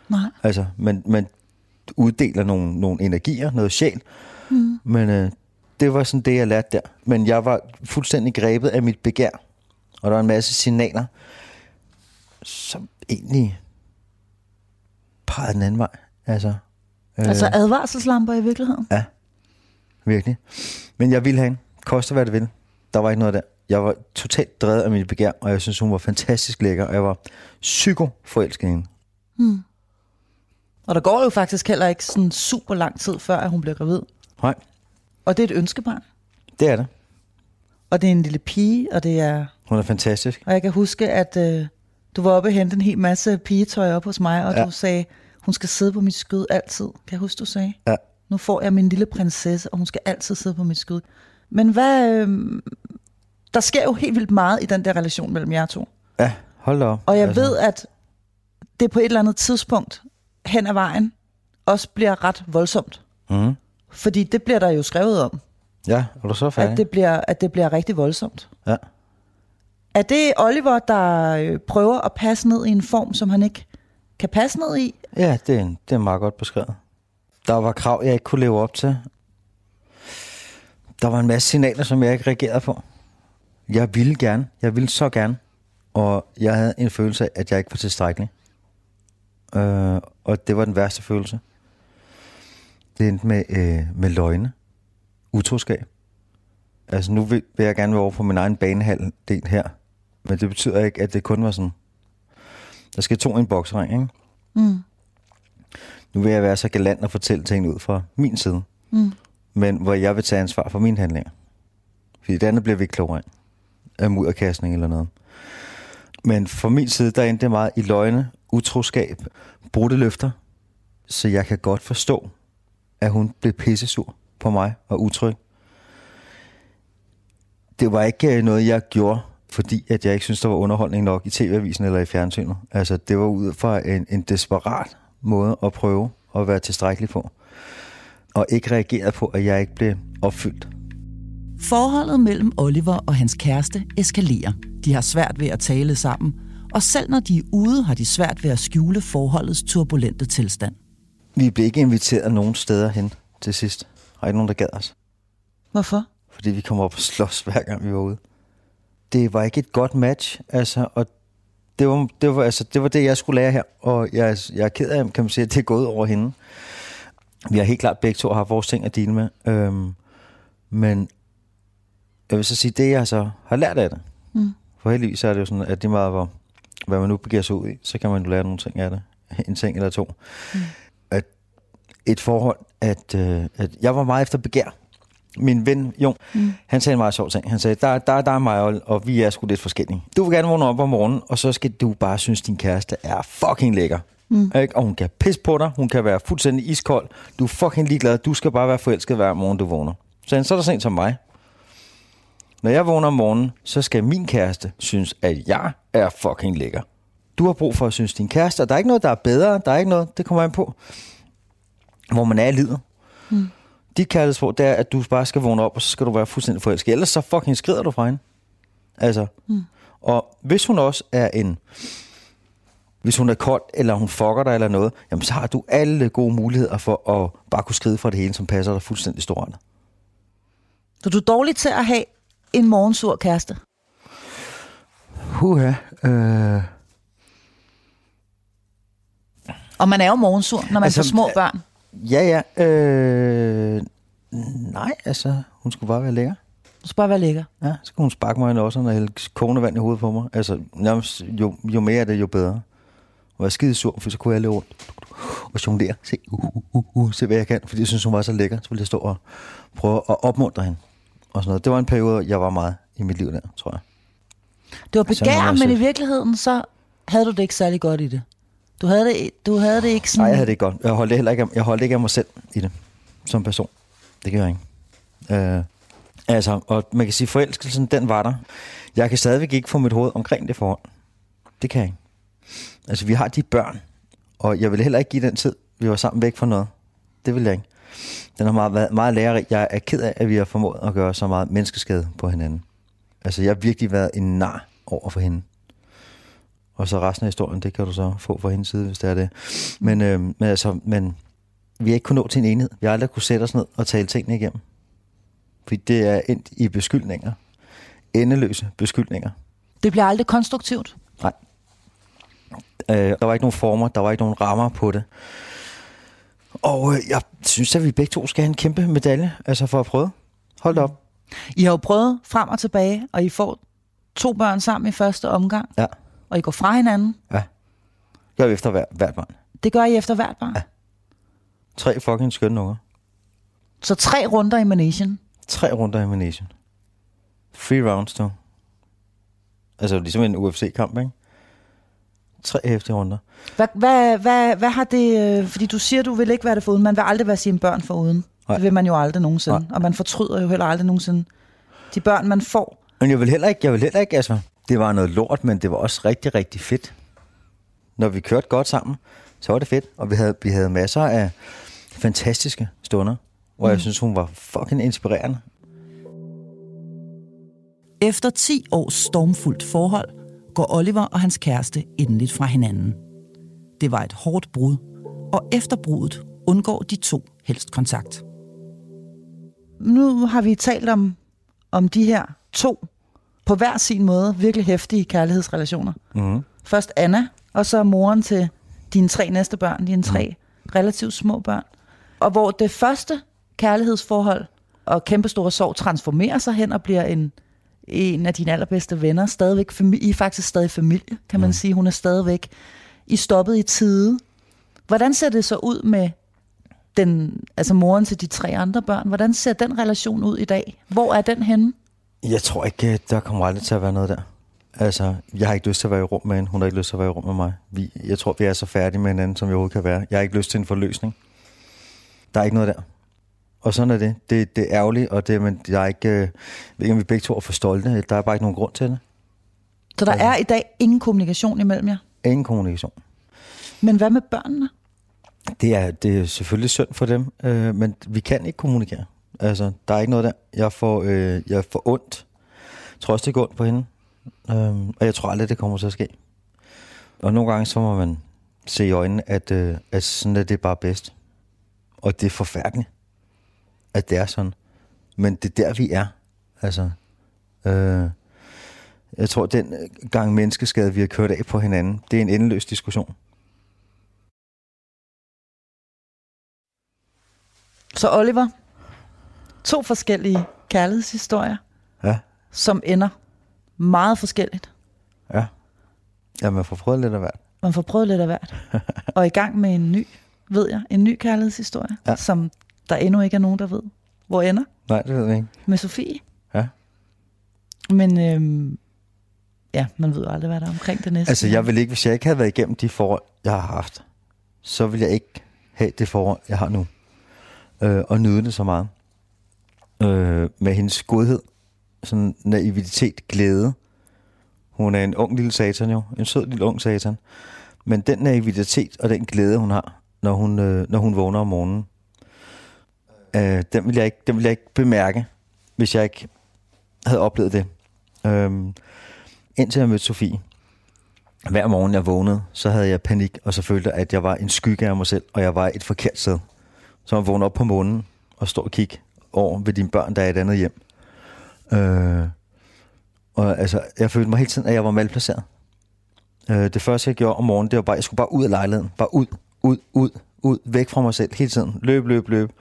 Nej. Altså, man, man uddeler nogle, nogle energier, noget sjæl. Mm. Men øh, det var sådan det, jeg lærte der. Men jeg var fuldstændig grebet af mit begær. Og der var en masse signaler, som egentlig pegede den anden vej. Altså, øh, Altså advarselslamper i virkeligheden? Ja, virkelig. Men jeg ville have hende. Koste hvad det vil. Der var ikke noget der. Jeg var totalt drevet af mit begær, og jeg synes, hun var fantastisk lækker, og jeg var psyko forelsket i hende. Og der går jo faktisk heller ikke sådan super lang tid, før at hun bliver gravid. Nej, Og det er et ønskebarn. det er det. Og det er en lille pige, og det er... Hun er fantastisk. Og jeg kan huske, at øh, du var oppe og hente en hel masse pigetøj op hos mig, og. Ja. du sagde, hun skal sidde på mit skød altid. Kan jeg huske, du sagde? Ja. Nu får jeg min lille prinsesse, og hun skal altid sidde på mit skød. Men hvad... Øh, der sker jo helt vildt meget i den der relation mellem jer to. Ja, hold da op. Og jeg altså. ved, at det på et eller andet tidspunkt hen ad vejen også bliver ret voldsomt. Mm. Fordi det bliver der jo skrevet om, Ja, er du så færdig? at det, bliver, at det bliver rigtig voldsomt. Ja. Er det Oliver, der øh, prøver at passe ned i en form, som han ikke kan passe ned i? Ja, det er, det er meget godt beskrevet. Der var krav, jeg ikke kunne leve op til. Der var en masse signaler, som jeg ikke reagerede på. Jeg ville gerne. Jeg ville så gerne. Og jeg havde en følelse af, at jeg ikke var tilstrækkelig. Øh, og det var den værste følelse. Det endte med, øh, med løgne. Utroskab. Altså nu vil, vil jeg gerne være over på min egen banehalvdel her. Men det betyder ikke, at det kun var sådan. Der skal to i en boksring, ikke? Mm. Nu vil jeg være så galant og fortælle ting ud fra min side. Mm. Men hvor jeg vil tage ansvar for mine handlinger. Fordi det andet bliver vi ikke klogere af. Af mudderkastning eller noget. Men fra min side, der endte det meget i løgne, utroskab, brudte løfter. Så jeg kan godt forstå, at hun blev pissesur på mig og utryg. Det var ikke øh, noget, jeg gjorde, fordi at jeg ikke synes der var underholdning nok i tv-avisen eller i fjernsynet. Altså, det var ud fra en, en desperat måde at prøve at være tilstrækkelig på. Og ikke reagere på, at jeg ikke blev opfyldt. Forholdet mellem Oliver og hans kæreste eskalerer. De har svært ved at tale sammen, og selv når de er ude, har de svært ved at skjule forholdets turbulente tilstand. Vi blev ikke inviteret nogen steder hen til sidst. Der er ikke nogen, der gad os. Hvorfor? Fordi vi kom op og slås hver gang, vi var ude. Det var ikke et godt match, altså, og det var det, var, altså, det, var det jeg skulle lære her. Og jeg, jeg er ked af, kan man sige, at det er gået over hende. Vi har helt klart begge to haft vores ting at dele med. Øhm, men jeg vil så sige, det jeg så har lært af det. Mm. For heldigvis er det jo sådan, at det meget, hvor hvad man nu begiver sig ud i, så kan man jo lære nogle ting af det. *laughs* En ting eller to. Mm. At et forhold, at, øh, at jeg var meget efter begær. Min ven, Jon, mm. han sagde en meget sjov ting. Han sagde, der, der, der er mig, og, og vi er sgu lidt forskellige. Du vil gerne vågne op om morgenen, og så skal du bare synes, din kæreste er fucking lækker. Mm. Ikke? Og hun kan pisse på dig, hun kan være fuldstændig iskold. Du er fucking ligeglad, du skal bare være forelsket hver morgen, du vågner. Så, så er der sent som mig. Når jeg vågner om morgenen, så skal min kæreste synes, at jeg er fucking lækker. Du har brug for at synes din kæreste, og der er ikke noget, der er bedre. Der er ikke noget, det kommer an på, hvor man er i livet. Dit kærlighedsbrug, det er, at du bare skal vågne op, og så skal du være fuldstændig forelsket. Ellers så fucking skrider du fra hende. Altså. Mm. Og hvis hun også er en... Hvis hun er kold, eller hun fucker dig eller noget, jamen så har du alle gode muligheder for at bare kunne skride fra det hele, som passer dig fuldstændig stort. Så du er dårlig til at have en morgensur kæreste? Huha. Øh... Og man er jo morgensur, når man altså, får små børn. Ja, ja. Øh... Nej, altså, hun skulle bare være lækker. Hun skulle bare være lækker. Ja, så kunne hun sparke mig også, og hælde kogende vand i hovedet på mig. Altså, nærmest, jo, jo mere af det, jo bedre. Og jeg skide sur, for så kunne jeg lave og jonglere. Se, uh, uh, uh, uh, se hvad jeg kan, fordi jeg synes, hun var så lækker. Så ville jeg stå og prøve at opmuntre hende. Og sådan noget. Det var en periode, jeg var meget i mit liv der, tror jeg. Det var begær, men i virkeligheden, så havde du det ikke særlig godt i det. Du havde det, du havde det ikke sådan... Nej, jeg havde det ikke godt. Jeg holdt, heller ikke, jeg holdt ikke af mig selv i det, som person. Det gør jeg ikke. Øh, altså, og man kan sige, forelskelsen, den var der. Jeg kan stadigvæk ikke få mit hoved omkring det forhold. Det kan jeg ikke. Altså, vi har de børn, og jeg vil heller ikke give den tid, vi var sammen væk fra noget. Det vil jeg ikke. Den har meget, været meget lærerig. Jeg er ked af, at vi har formået at gøre så meget menneskeskade på hinanden. Altså, jeg har virkelig været en nar over for hende. Og så resten af historien, det kan du så få fra hendes side, hvis det er det. Men, øh, men, altså, men vi har ikke kunnet nå til en enhed. Vi har aldrig kunne sætte os ned og tale tingene igennem. Fordi det er endt i beskyldninger. Endeløse beskyldninger. Det bliver aldrig konstruktivt? Nej. Øh, der var ikke nogen former, der var ikke nogen rammer på det. Og øh, jeg synes, at vi begge to skal have en kæmpe medalje, altså for at prøve. Hold op. I har jo prøvet frem og tilbage, og I får to børn sammen i første omgang. Ja. Og I går fra hinanden. Ja. Gør vi efter hver, hvert barn. Det gør I efter hvert barn? Ja. Tre fucking skønne unger. Så tre runder i Manation? Tre runder i Manation. Three rounds, du. Altså, ligesom en UFC-kamp, ikke? Tre hæftige runder. Hvad, hvad, hvad, hvad har det... Øh, fordi du siger, du vil ikke være det foruden. Man vil aldrig være sine børn foruden. Nej. Det vil man jo aldrig nogensinde. Nej. Og man fortryder jo heller aldrig nogensinde de børn, man får. Men jeg vil heller ikke, jeg vil heller ikke, altså, det var noget lort, men det var også rigtig, rigtig fedt. Når vi kørte godt sammen, så var det fedt. Og vi havde, vi havde masser af fantastiske stunder, hvor mm. jeg synes, hun var fucking inspirerende. Efter 10 års stormfuldt forhold, går Oliver og hans kæreste endeligt fra hinanden. Det var et hårdt brud, og efter brudet undgår de to helst kontakt. Nu har vi talt om, om de her to på hver sin måde virkelig hæftige kærlighedsrelationer. Mm. Først Anna, og så moren til dine tre næste børn, dine tre mm. relativt små børn. Og hvor det første kærlighedsforhold og kæmpestore sorg transformerer sig hen og bliver en, en af dine allerbedste venner. Stadigvæk familie, I er faktisk stadig familie, kan man mm. sige. Hun er stadigvæk I stoppet i tide. Hvordan ser det så ud med den, altså moren til de tre andre børn? Hvordan ser den relation ud i dag? Hvor er den henne? Jeg tror ikke, der kommer aldrig til at være noget der. Altså, jeg har ikke lyst til at være i rum med hende. Hun har ikke lyst til at være i rum med mig. Vi, jeg tror, vi er så færdige med hinanden, som vi overhovedet kan være. Jeg har ikke lyst til en forløsning. Der er ikke noget der. Og sådan er det. Det, det er ærgerligt, og det, men jeg er ikke, øh, ved ikke, om vi begge to er for stolte. Der er bare ikke nogen grund til det. Så der altså, er i dag ingen kommunikation imellem jer? Ingen kommunikation. Men hvad med børnene? Det er, det er selvfølgelig synd for dem, øh, men vi kan ikke kommunikere. Altså, der er ikke noget der. Jeg får, øh, jeg får ondt. Jeg tror også, det går ondt på hende. Øh, og jeg tror aldrig, det kommer til at ske. Og nogle gange, så må man se i øjnene, at, øh, at sådan er det bare bedst. Og det er forfærdeligt, at det er sådan. Men det er der, vi er. Altså, øh, jeg tror, den gang menneskeskade, vi har kørt af på hinanden, det er en endeløs diskussion. Så Oliver, to forskellige kærlighedshistorier, Ja, som ender meget forskelligt. ja. Ja, man får prøvet lidt af hvert. Man får prøvet lidt af hvert. *laughs* og i gang med en ny, ved jeg, en ny kærlighedshistorie, Ja. som der endnu ikke er nogen, der ved, hvor ender. Nej, det ved jeg ikke. Med Sofie. Ja. Men øhm, ja, man ved jo aldrig, hvad der er omkring det næste. Altså, jeg vil ikke, hvis jeg ikke havde været igennem de forhold, jeg har haft, så vil jeg ikke have det forhold, jeg har nu. Øh, og nyde det så meget. Øh, med hendes godhed, sådan naivitet, glæde. Hun er en ung lille satan jo, en sød lille ung satan. Men den naivitet og den glæde, hun har, når hun, øh, når hun vågner om morgenen, øh, den, vil jeg ikke, den vil jeg ikke bemærke, hvis jeg ikke havde oplevet det. Øh, indtil jeg mødte Sofie, hver morgen jeg vågnede, så havde jeg panik, og så følte jeg, at jeg var en skygge af mig selv, og jeg var et forkert sted. Så man vågnede op på månen og stod og kigge over ved dine børn, der er i et andet hjem. Øh, og altså, jeg følte mig hele tiden, at jeg var malplaceret. Øh, det første, jeg gjorde om morgenen, det var bare, jeg skulle bare ud af lejligheden. Bare ud, ud, ud, ud, væk fra mig selv hele tiden. Løb, løb, løb.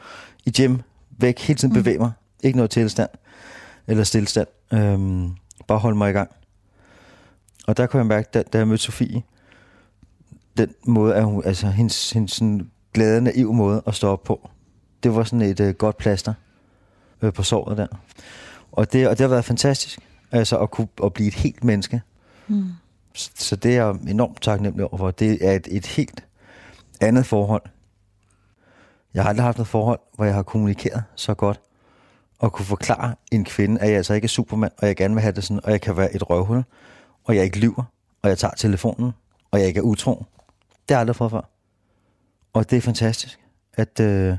I gym, væk, hele tiden bevæge mig. Ikke noget tilstand eller stillestand. Øh, bare holde mig i gang. Og der kunne jeg mærke, da, da jeg mødte Sofie, den måde, at hun, altså hendes, hendes sådan glade, naiv måde at stå op på, det var sådan et øh, godt plaster øh, på såret der. Og det, og det har været fantastisk, altså at kunne at blive et helt menneske. Mm. Så, så det er jeg enormt taknemmelig over, for det er et, et helt andet forhold. Jeg har aldrig haft noget forhold, hvor jeg har kommunikeret så godt, og kunne forklare en kvinde, at jeg altså ikke er supermand, og jeg gerne vil have det sådan, og jeg kan være et røvhul, og jeg ikke lyver, og jeg tager telefonen, og jeg ikke er utro. Det har jeg aldrig fået før. Og det er fantastisk, at, øh,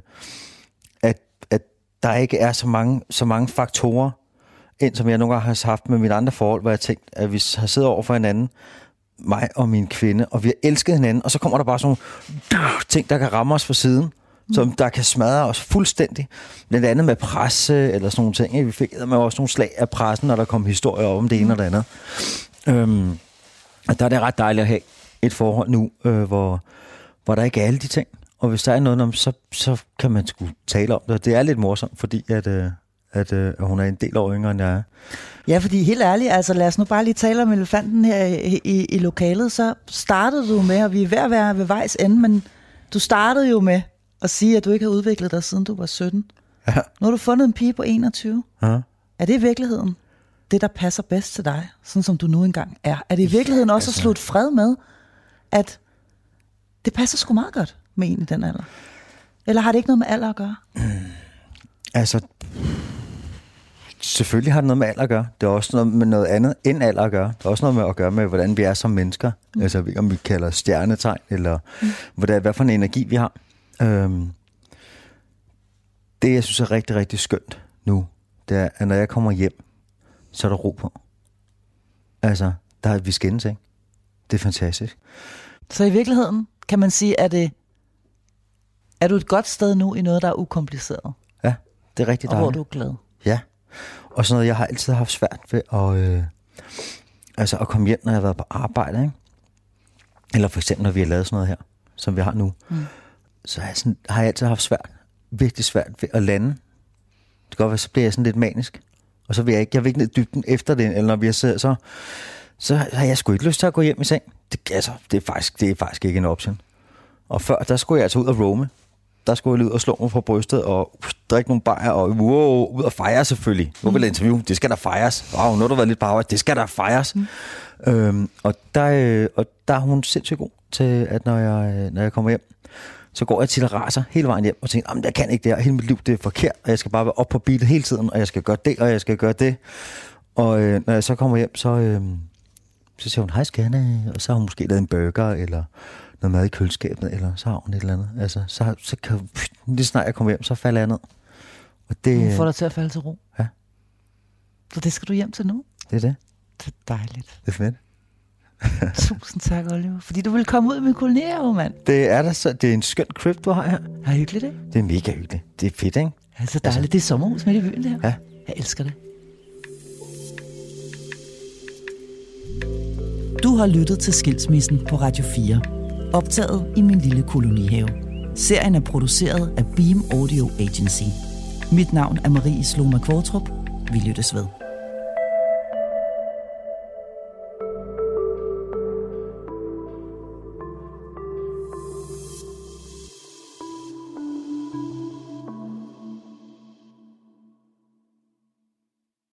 der ikke er så mange, så mange faktorer, ind som jeg nogle gange har haft med mine andre forhold, hvor jeg tænkt, at vi har siddet over for hinanden, mig og min kvinde, og vi har elsket hinanden, og så kommer der bare sådan nogle ting, der kan ramme os fra siden, mm. som der kan smadre os fuldstændig. Blandt andet med presse, eller sådan nogle ting. Vi fik med også nogle slag af pressen, når der kom historier om det ene og det andet. Øhm, og der er det ret dejligt at have et forhold nu, øh, hvor, hvor der ikke er alle de ting. Og hvis der er noget om, så, så kan man sgu tale om det. Det er lidt morsomt, fordi at, øh, at, øh, at hun er en del år yngre, end jeg er. Ja, fordi helt ærligt, altså lad os nu bare lige tale om elefanten her i, i, i lokalet. Så startede du med, og vi er ved at være ved vejs ende, men du startede jo med at sige, at du ikke har udviklet dig, siden du var 17. Ja. Nu har du fundet en pige på 21. Ja. Er det i virkeligheden det, der passer bedst til dig, sådan som du nu engang er? Er det i virkeligheden også at altså- slutte fred med, at det passer sgu meget godt med en i den alder? Eller har det ikke noget med alder at gøre? Altså, selvfølgelig har det noget med alder at gøre. Det er også noget med noget andet end alder at gøre. Det er også noget med at gøre med, hvordan vi er som mennesker. Mm. Altså, om vi kalder stjernetegn, eller mm. hvordan, hvad for en energi vi har. Øhm, det, jeg synes er rigtig, rigtig skønt nu, det er, at når jeg kommer hjem, så er der ro på. Altså, der er vi skændes, ikke? Det er fantastisk. Så i virkeligheden kan man sige, at det, er du et godt sted nu i noget, der er ukompliceret, Ja, det er rigtig og hvor dejligt. du er glad? Ja. Og sådan noget, jeg har altid haft svært ved at, øh, altså at komme hjem, når jeg har været på arbejde. Ikke? Eller for eksempel, når vi har lavet sådan noget her, som vi har nu. Mm. Så har jeg, sådan, har jeg altid haft svært, virkelig svært ved at lande. Det kan godt være, så bliver jeg sådan lidt manisk. Og så vil jeg ikke, jeg vil ikke ned dybden efter det, eller når vi har siddet, så, så har jeg sgu ikke lyst til at gå hjem i seng. Det, altså, det, er faktisk, det er faktisk ikke en option. Og før, der skulle jeg altså ud og roame. Der skulle jeg ud og slå mig på brystet og uh, drikke nogle bajer og wow, ud og fejre selvfølgelig. Nu vil jeg interview, det skal der fejres. Wow, nu har du været lidt på arbejde, det skal der fejres. Mm. Øhm, og, der, øh, og der er hun sindssygt god til, at når jeg, øh, når jeg kommer hjem, så går jeg til at raser hele vejen hjem og tænker, at jeg kan ikke det her, hele mit liv det er forkert, og jeg skal bare være op på beatet hele tiden, og jeg skal gøre det, og jeg skal gøre det. Og øh, når jeg så kommer hjem, så, øh, så siger hun, hej skanne, og så har hun måske lavet en burger, eller noget mad i køleskabet, eller så har hun et eller andet. Altså, så, så kan, pff, lige snart jeg kommer hjem, så falder jeg ned. Og det, Hun får dig til at falde til ro. Ja. Så det skal du hjem til nu. det er det. Det er dejligt. Det er fedt. *laughs* Tusind tak, Oliver. Fordi du vil komme ud med kolonier, mand. Det er, der så, det er en skøn crib, du har her. Er hyggeligt, ikke? Det er mega hyggeligt. Det er fedt, ikke? Ja, så dejligt. Altså, det er sommerhus midt i byen, det her. Ja. Jeg elsker det. Du har lyttet til Skilsmissen på Radio 4. Optaget i min lille kolonihave. Serien er produceret af Beam Audio Agency. Mit navn er Marie Sloma Kvartrup. Vi lyttes ved.